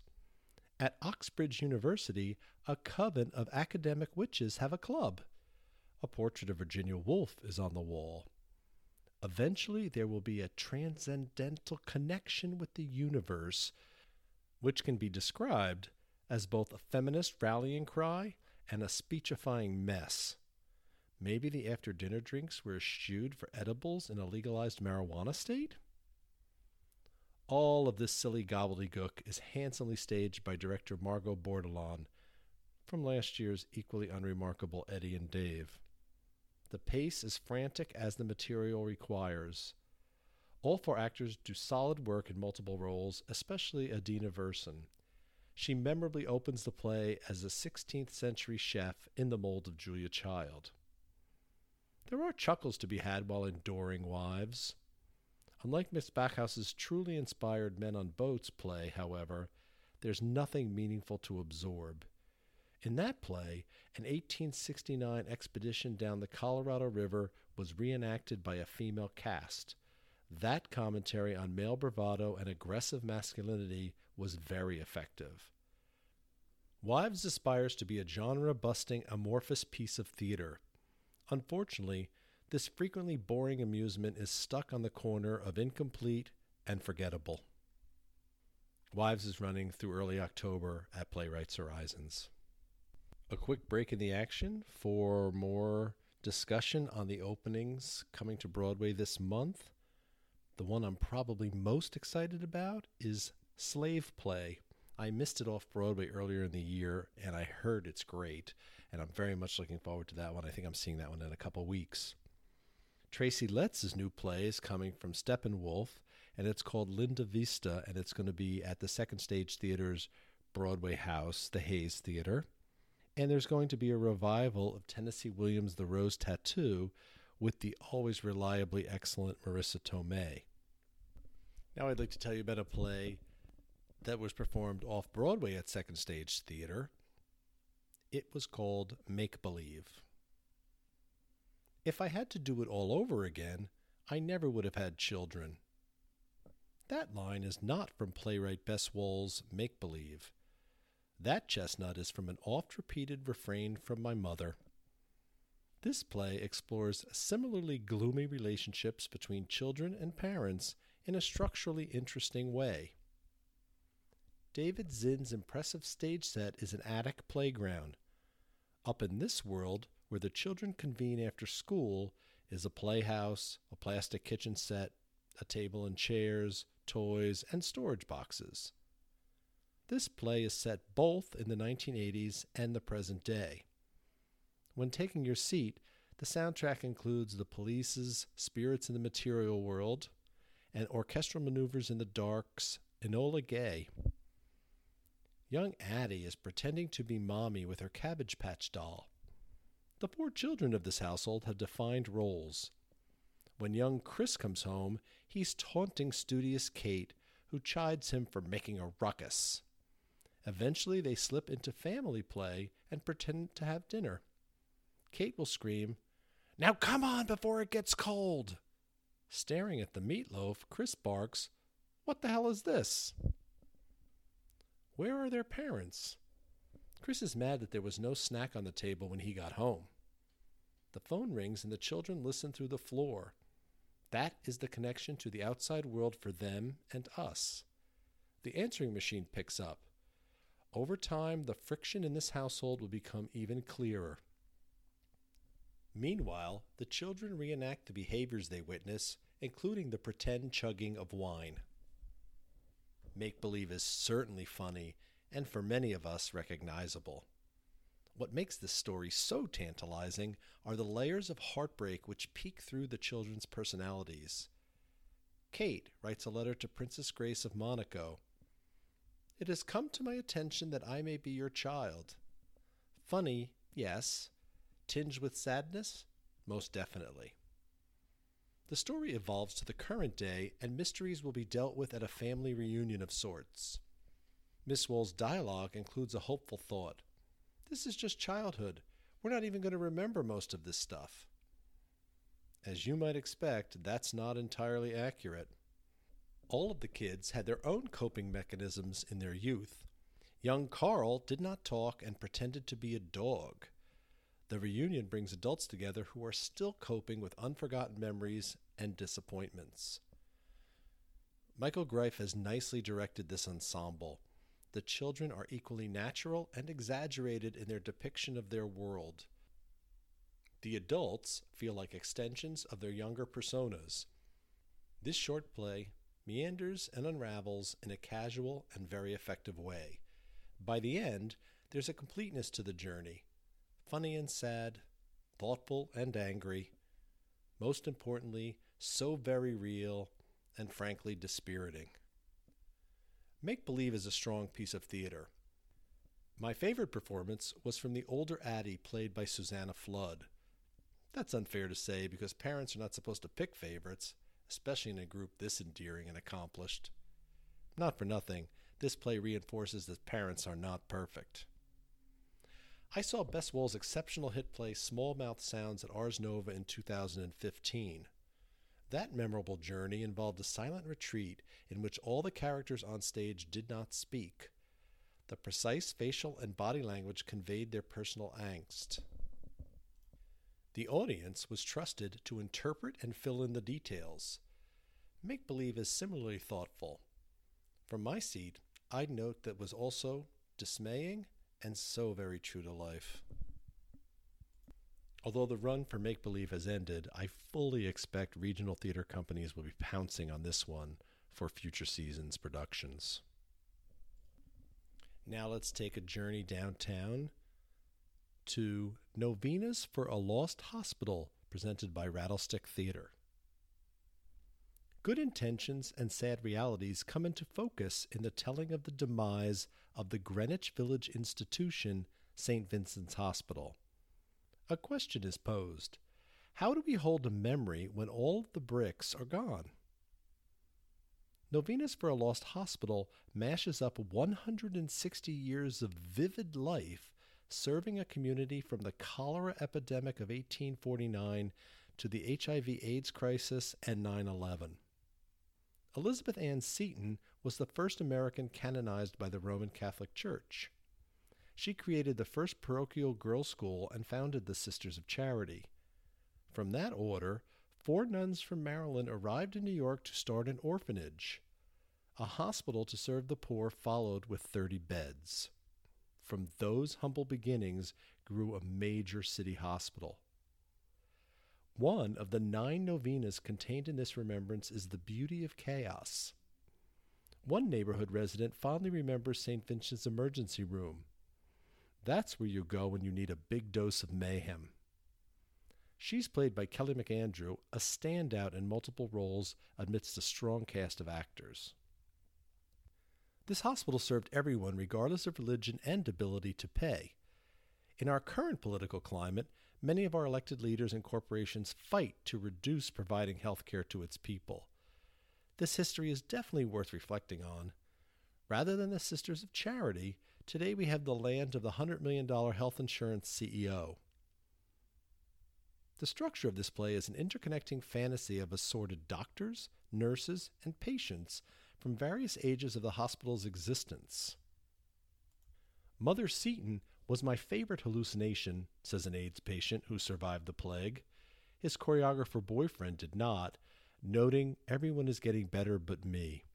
At Oxbridge University, a coven of academic witches have a club. A portrait of Virginia Woolf is on the wall. Eventually, there will be a transcendental connection with the universe which can be described as both a feminist rallying cry and a speechifying mess. Maybe the after dinner drinks were eschewed for edibles in a legalized marijuana state? All of this silly gobbledygook is handsomely staged by director Margot Bordelon from last year's equally unremarkable Eddie and Dave. The pace is frantic as the material requires. All four actors do solid work in multiple roles, especially Adina Verson. She memorably opens the play as a 16th century chef in the mold of Julia Child. There are chuckles to be had while enduring wives. Unlike Miss Backhaus's truly inspired Men on Boats play, however, there's nothing meaningful to absorb. In that play, an 1869 expedition down the Colorado River was reenacted by a female cast that commentary on male bravado and aggressive masculinity was very effective. Wives aspires to be a genre busting, amorphous piece of theater. Unfortunately, this frequently boring amusement is stuck on the corner of incomplete and forgettable. Wives is running through early October at Playwrights Horizons. A quick break in the action for more discussion on the openings coming to Broadway this month. The one I'm probably most excited about is Slave Play. I missed it off Broadway earlier in the year, and I heard it's great, and I'm very much looking forward to that one. I think I'm seeing that one in a couple weeks. Tracy Letts' new play is coming from Steppenwolf, and it's called Linda Vista, and it's going to be at the Second Stage Theater's Broadway house, the Hayes Theater. And there's going to be a revival of Tennessee Williams' The Rose Tattoo with the always reliably excellent Marisa Tomei. Now I'd like to tell you about a play that was performed off Broadway at Second Stage Theater. It was called Make Believe. If I had to do it all over again, I never would have had children. That line is not from playwright Bess Wohl's Make Believe. That chestnut is from an oft repeated refrain from my mother. This play explores similarly gloomy relationships between children and parents in a structurally interesting way. David Zinn's impressive stage set is an attic playground. Up in this world, where the children convene after school, is a playhouse, a plastic kitchen set, a table and chairs, toys, and storage boxes. This play is set both in the 1980s and the present day. When taking your seat, the soundtrack includes the Police's Spirits in the Material World and Orchestral Maneuvers in the Dark's Enola Gay. Young Addie is pretending to be mommy with her Cabbage Patch doll. The four children of this household have defined roles. When young Chris comes home, he's taunting studious Kate, who chides him for making a ruckus. Eventually, they slip into family play and pretend to have dinner. Kate will scream, Now come on before it gets cold! Staring at the meatloaf, Chris barks, What the hell is this? Where are their parents? Chris is mad that there was no snack on the table when he got home. The phone rings and the children listen through the floor. That is the connection to the outside world for them and us. The answering machine picks up. Over time, the friction in this household will become even clearer. Meanwhile, the children reenact the behaviors they witness, including the pretend chugging of wine. Make believe is certainly funny, and for many of us, recognizable. What makes this story so tantalizing are the layers of heartbreak which peek through the children's personalities. Kate writes a letter to Princess Grace of Monaco. It has come to my attention that I may be your child. Funny, yes. Tinged with sadness? Most definitely. The story evolves to the current day, and mysteries will be dealt with at a family reunion of sorts. Miss Wohl's dialogue includes a hopeful thought. This is just childhood. We're not even going to remember most of this stuff. As you might expect, that's not entirely accurate. All of the kids had their own coping mechanisms in their youth. Young Carl did not talk and pretended to be a dog. The reunion brings adults together who are still coping with unforgotten memories and disappointments. Michael Greif has nicely directed this ensemble the children are equally natural and exaggerated in their depiction of their world. The adults feel like extensions of their younger personas. This short play meanders and unravels in a casual and very effective way. By the end, there's a completeness to the journey funny and sad, thoughtful and angry, most importantly, so very real and frankly dispiriting. Make Believe is a strong piece of theater. My favorite performance was from the older Addie played by Susannah Flood. That's unfair to say because parents are not supposed to pick favorites, especially in a group this endearing and accomplished. Not for nothing, this play reinforces that parents are not perfect. I saw Bess Wohl's exceptional hit play Small Mouth Sounds at Ars Nova in 2015. That memorable journey involved a silent retreat in which all the characters on stage did not speak. The precise facial and body language conveyed their personal angst. The audience was trusted to interpret and fill in the details. Make believe is similarly thoughtful. From my seat, I'd note that was also dismaying and so very true to life. Although the run for Make Believe has ended, I fully expect regional theater companies will be pouncing on this one for future seasons' productions. Now let's take a journey downtown to Novenas for a Lost Hospital, presented by Rattlestick Theater. Good intentions and sad realities come into focus in the telling of the demise of the Greenwich Village institution, St. Vincent's Hospital a question is posed How do we hold a memory when all the bricks are gone? Novenas for a Lost Hospital mashes up 160 years of vivid life serving a community from the cholera epidemic of 1849 to the HIV AIDS crisis and 9 11. Elizabeth Ann Seton was the first American canonized by the Roman Catholic Church. She created the first parochial girls' school and founded the Sisters of Charity. From that order, four nuns from Maryland arrived in New York to start an orphanage. A hospital to serve the poor followed with 30 beds. From those humble beginnings grew a major city hospital. One of the nine novenas contained in this remembrance is The Beauty of Chaos. One neighborhood resident fondly remembers St. Vincent's emergency room. That's where you go when you need a big dose of mayhem. She's played by Kelly McAndrew, a standout in multiple roles amidst a strong cast of actors. This hospital served everyone regardless of religion and ability to pay. In our current political climate, many of our elected leaders and corporations fight to reduce providing health care to its people. This history is definitely worth reflecting on. Rather than the Sisters of Charity, Today we have the land of the $100 million health insurance CEO. The structure of this play is an interconnecting fantasy of assorted doctors, nurses, and patients from various ages of the hospital's existence. Mother Seton was my favorite hallucination, says an AIDS patient who survived the plague. His choreographer boyfriend did not, noting everyone is getting better but me.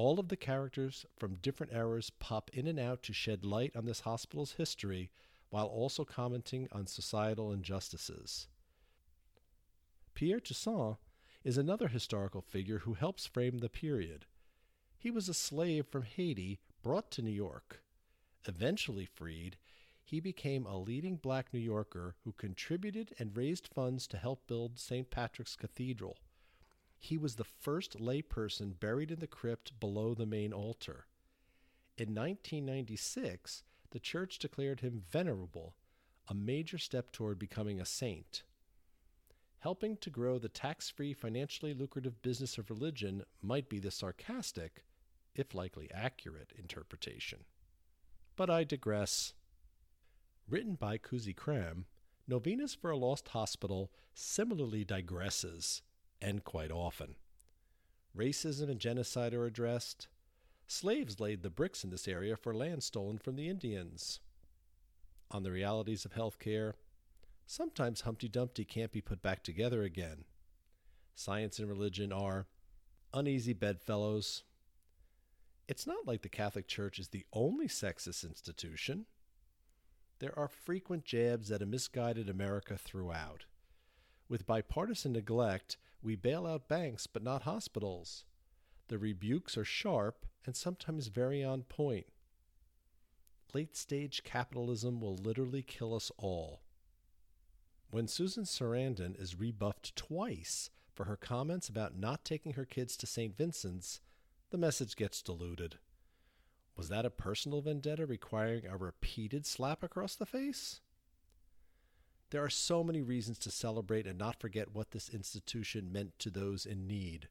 All of the characters from different eras pop in and out to shed light on this hospital's history while also commenting on societal injustices. Pierre Toussaint is another historical figure who helps frame the period. He was a slave from Haiti brought to New York. Eventually freed, he became a leading black New Yorker who contributed and raised funds to help build St. Patrick's Cathedral. He was the first layperson buried in the crypt below the main altar. In 1996, the church declared him venerable, a major step toward becoming a saint. Helping to grow the tax free, financially lucrative business of religion might be the sarcastic, if likely accurate, interpretation. But I digress. Written by Cusi Cram, Novenas for a Lost Hospital similarly digresses and quite often. Racism and genocide are addressed. Slaves laid the bricks in this area for land stolen from the Indians. On the realities of health care, sometimes Humpty Dumpty can't be put back together again. Science and religion are uneasy bedfellows. It's not like the Catholic Church is the only sexist institution. There are frequent jabs at a misguided America throughout. With bipartisan neglect, we bail out banks but not hospitals. The rebukes are sharp and sometimes very on point. Late stage capitalism will literally kill us all. When Susan Sarandon is rebuffed twice for her comments about not taking her kids to St. Vincent's, the message gets diluted. Was that a personal vendetta requiring a repeated slap across the face? There are so many reasons to celebrate and not forget what this institution meant to those in need.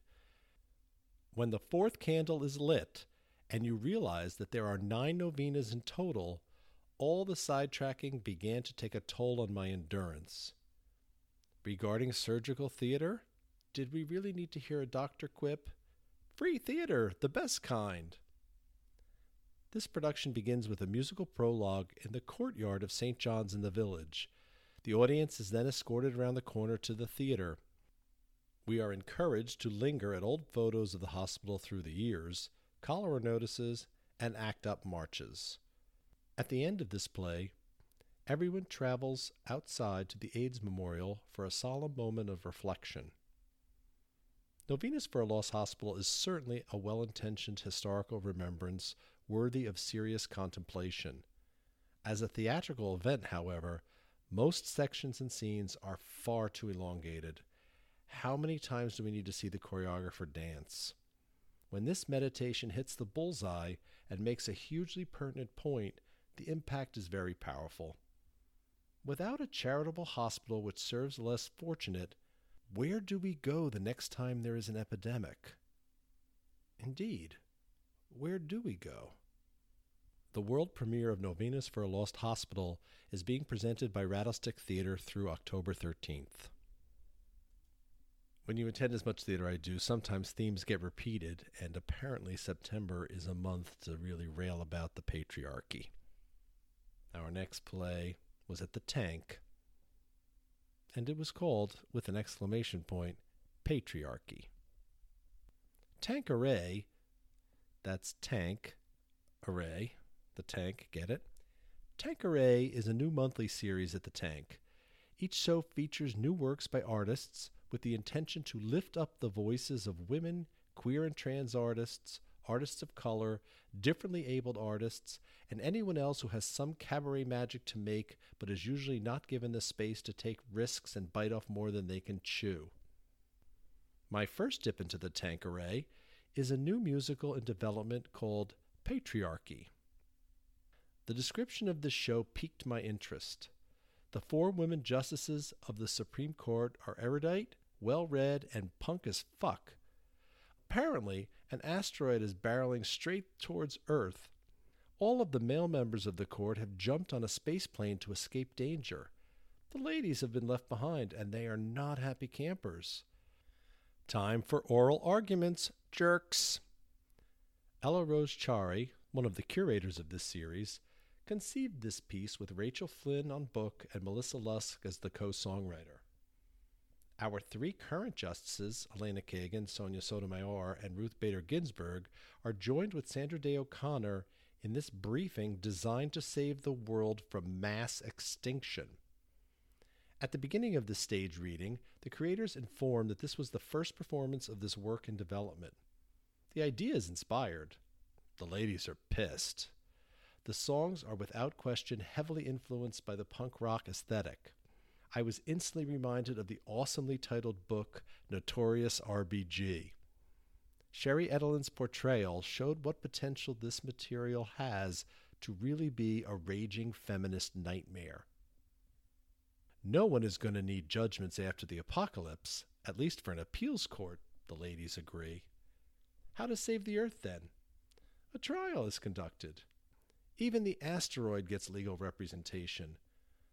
When the fourth candle is lit and you realize that there are nine novenas in total, all the sidetracking began to take a toll on my endurance. Regarding surgical theater, did we really need to hear a doctor quip? Free theater, the best kind. This production begins with a musical prologue in the courtyard of St. John's in the Village the audience is then escorted around the corner to the theater. We are encouraged to linger at old photos of the hospital through the years, cholera notices, and ACT UP marches. At the end of this play, everyone travels outside to the AIDS Memorial for a solemn moment of reflection. Novenas for a Lost Hospital is certainly a well intentioned historical remembrance worthy of serious contemplation. As a theatrical event, however, most sections and scenes are far too elongated. How many times do we need to see the choreographer dance? When this meditation hits the bullseye and makes a hugely pertinent point, the impact is very powerful. Without a charitable hospital which serves the less fortunate, where do we go the next time there is an epidemic? Indeed, where do we go? The world premiere of Novenas for a Lost Hospital is being presented by Rattlestick Theater through October 13th. When you attend as much theater I do, sometimes themes get repeated, and apparently September is a month to really rail about the patriarchy. Our next play was at the Tank, and it was called, with an exclamation point, Patriarchy. Tank Array, that's Tank Array, the Tank, get it? Tanqueray is a new monthly series at the Tank. Each show features new works by artists with the intention to lift up the voices of women, queer and trans artists, artists of color, differently abled artists, and anyone else who has some cabaret magic to make but is usually not given the space to take risks and bite off more than they can chew. My first dip into the Tanqueray is a new musical in development called Patriarchy. The description of this show piqued my interest. The four women justices of the Supreme Court are erudite, well read, and punk as fuck. Apparently, an asteroid is barreling straight towards Earth. All of the male members of the court have jumped on a space plane to escape danger. The ladies have been left behind, and they are not happy campers. Time for oral arguments, jerks. Ella Rose Chari, one of the curators of this series, conceived this piece with Rachel Flynn on book and Melissa Lusk as the co songwriter. Our three current justices, Elena Kagan, Sonia Sotomayor, and Ruth Bader Ginsburg, are joined with Sandra Day O'Connor in this briefing designed to save the world from mass extinction. At the beginning of the stage reading, the creators informed that this was the first performance of this work in development. The idea is inspired. The ladies are pissed. The songs are without question heavily influenced by the punk rock aesthetic. I was instantly reminded of the awesomely titled book Notorious RBG. Sherry Edelin's portrayal showed what potential this material has to really be a raging feminist nightmare. No one is going to need judgments after the apocalypse, at least for an appeals court, the ladies agree. How to save the Earth, then? A trial is conducted. Even the asteroid gets legal representation.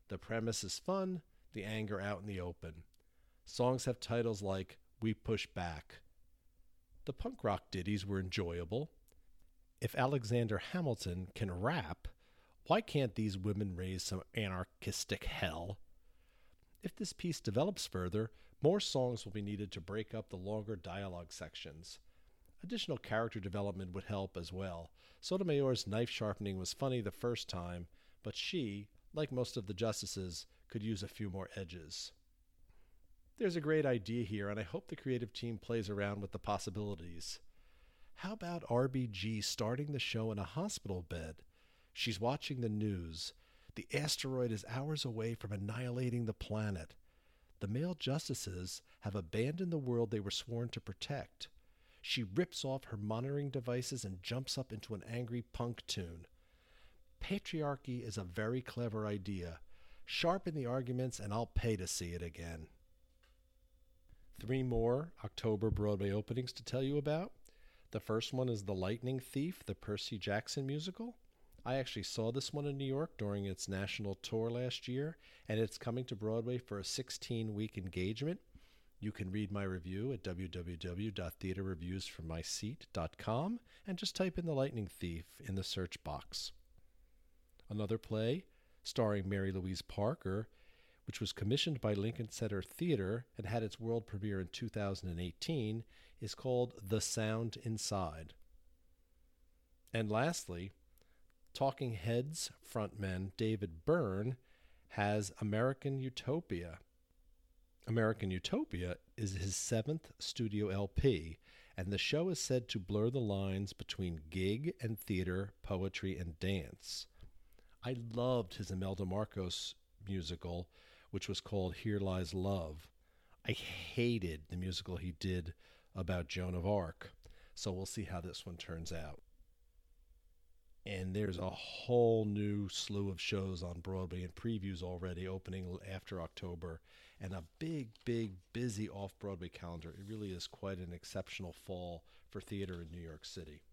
The premise is fun, the anger out in the open. Songs have titles like We Push Back. The punk rock ditties were enjoyable. If Alexander Hamilton can rap, why can't these women raise some anarchistic hell? If this piece develops further, more songs will be needed to break up the longer dialogue sections. Additional character development would help as well. Sotomayor's knife sharpening was funny the first time, but she, like most of the justices, could use a few more edges. There's a great idea here, and I hope the creative team plays around with the possibilities. How about RBG starting the show in a hospital bed? She's watching the news. The asteroid is hours away from annihilating the planet. The male justices have abandoned the world they were sworn to protect. She rips off her monitoring devices and jumps up into an angry punk tune. Patriarchy is a very clever idea, Sharpen the arguments, and I'll pay to see it again. Three more October Broadway openings to tell you about. The first one is The Lightning Thief, the Percy Jackson musical. I actually saw this one in New York during its national tour last year, and it's coming to Broadway for a 16 week engagement. You can read my review at www.theaterreviewsfrommyseat.com and just type in The Lightning Thief in the search box. Another play starring Mary Louise Parker, which was commissioned by Lincoln Center Theater and had its world premiere in 2018, is called The Sound Inside. And lastly, Talking Heads frontman David Byrne has American Utopia. American Utopia is his seventh studio LP, and the show is said to blur the lines between gig and theater, poetry, and dance. I loved his Imelda Marcos musical, which was called Here Lies Love. I hated the musical he did about Joan of Arc. So we'll see how this one turns out. And there's a whole new slew of shows on Broadway and previews already opening after October, and a big, big, busy off Broadway calendar. It really is quite an exceptional fall for theater in New York City.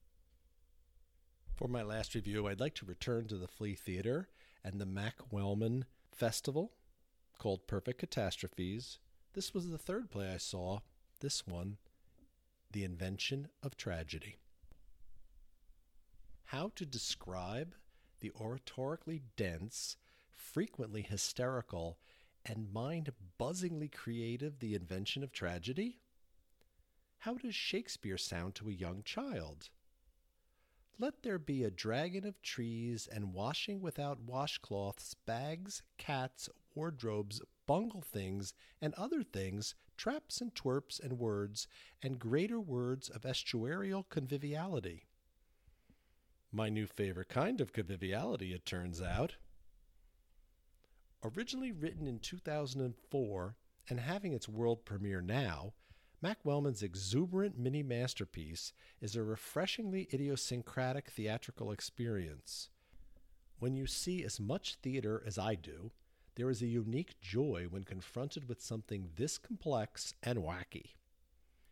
For my last review, I'd like to return to the Flea Theater and the Mac Wellman Festival called Perfect Catastrophes. This was the third play I saw. This one, The Invention of Tragedy. How to describe the oratorically dense, frequently hysterical, and mind buzzingly creative The Invention of Tragedy? How does Shakespeare sound to a young child? Let there be a dragon of trees and washing without washcloths, bags, cats, wardrobes, bungle things, and other things, traps and twerps and words, and greater words of estuarial conviviality. My new favorite kind of conviviality, it turns out. Originally written in 2004 and having its world premiere now, Mac Wellman's exuberant mini masterpiece is a refreshingly idiosyncratic theatrical experience. When you see as much theater as I do, there is a unique joy when confronted with something this complex and wacky.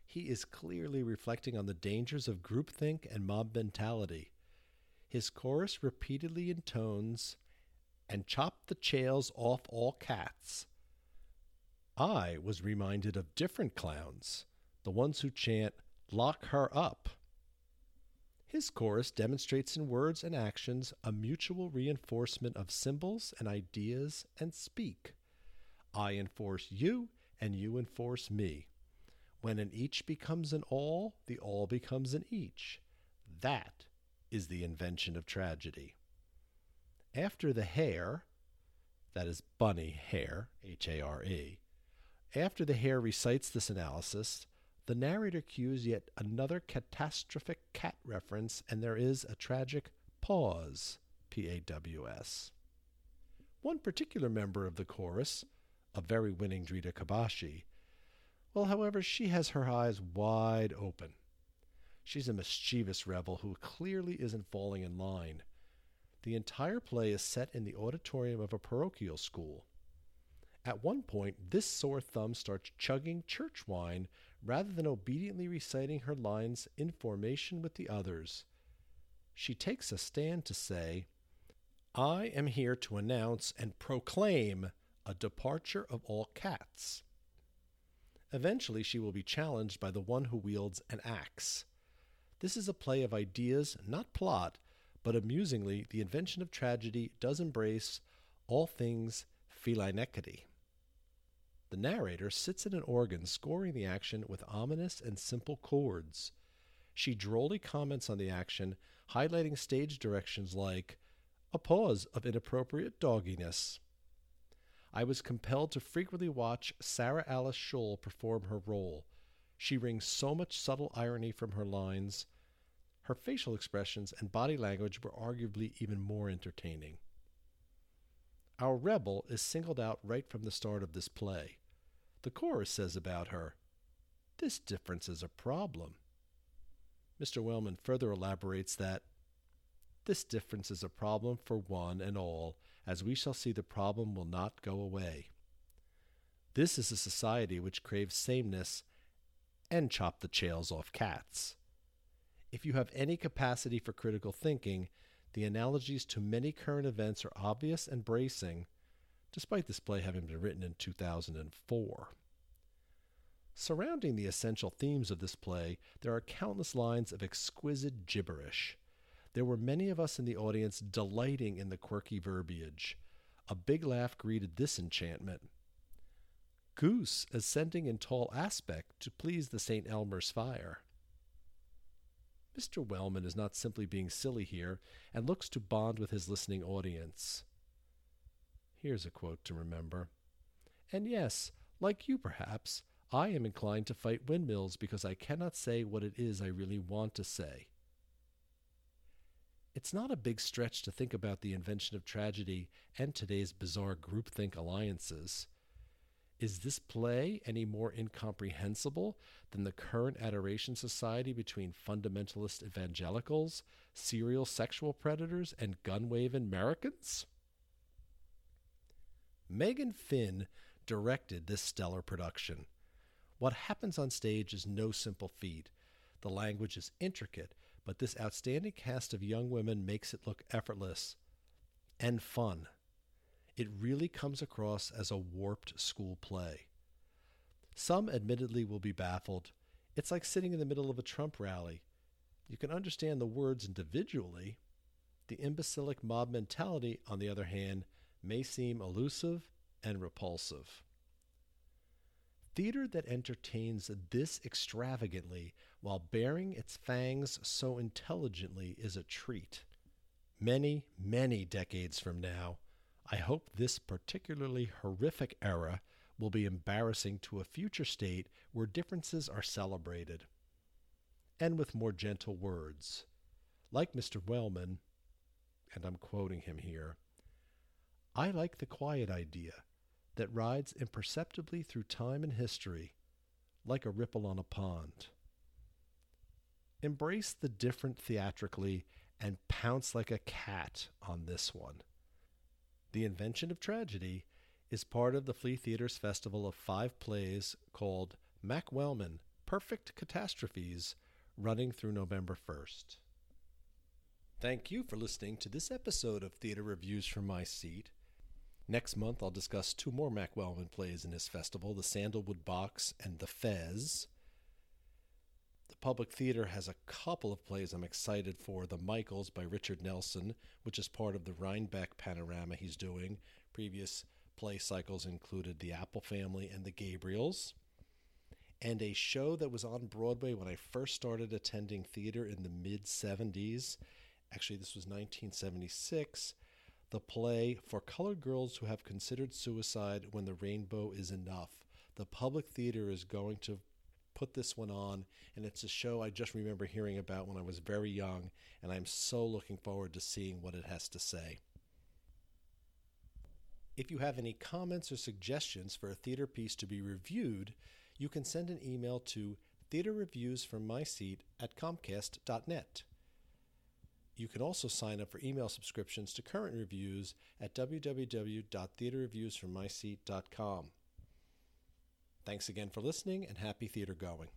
He is clearly reflecting on the dangers of groupthink and mob mentality. His chorus repeatedly intones, and chop the chails off all cats, I was reminded of different clowns, the ones who chant, Lock her up. His chorus demonstrates in words and actions a mutual reinforcement of symbols and ideas and speak. I enforce you, and you enforce me. When an each becomes an all, the all becomes an each. That is the invention of tragedy. After the hare, that is bunny hare, H A R E, after the hare recites this analysis, the narrator cues yet another catastrophic cat reference, and there is a tragic pause, P A W S. One particular member of the chorus, a very winning Drita Kabashi, well, however, she has her eyes wide open. She's a mischievous rebel who clearly isn't falling in line. The entire play is set in the auditorium of a parochial school. At one point, this sore thumb starts chugging church wine rather than obediently reciting her lines in formation with the others. She takes a stand to say, I am here to announce and proclaim a departure of all cats. Eventually, she will be challenged by the one who wields an axe. This is a play of ideas, not plot, but amusingly, the invention of tragedy does embrace all things felinecity. The narrator sits at an organ scoring the action with ominous and simple chords. She drolly comments on the action, highlighting stage directions like a pause of inappropriate dogginess. I was compelled to frequently watch Sarah Alice Scholl perform her role. She wrings so much subtle irony from her lines. Her facial expressions and body language were arguably even more entertaining. Our rebel is singled out right from the start of this play. The chorus says about her, This difference is a problem. Mr. Wellman further elaborates that this difference is a problem for one and all, as we shall see the problem will not go away. This is a society which craves sameness and chop the chails off cats. If you have any capacity for critical thinking, the analogies to many current events are obvious and bracing, despite this play having been written in 2004. Surrounding the essential themes of this play, there are countless lines of exquisite gibberish. There were many of us in the audience delighting in the quirky verbiage. A big laugh greeted this enchantment. Goose ascending in tall aspect to please the St. Elmer's fire. Mr. Wellman is not simply being silly here and looks to bond with his listening audience. Here's a quote to remember. And yes, like you perhaps, I am inclined to fight windmills because I cannot say what it is I really want to say. It's not a big stretch to think about the invention of tragedy and today's bizarre groupthink alliances. Is this play any more incomprehensible than the current adoration society between fundamentalist evangelicals, serial sexual predators, and gun waving Americans? Megan Finn directed this stellar production. What happens on stage is no simple feat. The language is intricate, but this outstanding cast of young women makes it look effortless and fun. It really comes across as a warped school play. Some admittedly will be baffled. It's like sitting in the middle of a Trump rally. You can understand the words individually. The imbecilic mob mentality, on the other hand, may seem elusive and repulsive. Theater that entertains this extravagantly while baring its fangs so intelligently is a treat. Many, many decades from now, I hope this particularly horrific era will be embarrassing to a future state where differences are celebrated. And with more gentle words. Like Mr. Wellman, and I'm quoting him here I like the quiet idea that rides imperceptibly through time and history, like a ripple on a pond. Embrace the different theatrically and pounce like a cat on this one. The Invention of Tragedy is part of the Flea Theater's festival of five plays called Mac Wellman Perfect Catastrophes, running through November 1st. Thank you for listening to this episode of Theater Reviews from My Seat. Next month, I'll discuss two more Mac Wellman plays in this festival The Sandalwood Box and The Fez. Public Theater has a couple of plays I'm excited for The Michaels by Richard Nelson, which is part of the Rhinebeck panorama he's doing. Previous play cycles included The Apple Family and The Gabriels. And a show that was on Broadway when I first started attending theater in the mid 70s. Actually, this was 1976 the play for colored girls who have considered suicide when the rainbow is enough. The public theater is going to put this one on, and it's a show I just remember hearing about when I was very young, and I'm so looking forward to seeing what it has to say. If you have any comments or suggestions for a theater piece to be reviewed, you can send an email to theaterreviewsfrommyseat at comcast.net. You can also sign up for email subscriptions to current reviews at www.theaterreviewsfrommyseat.com. Thanks again for listening and happy theater going.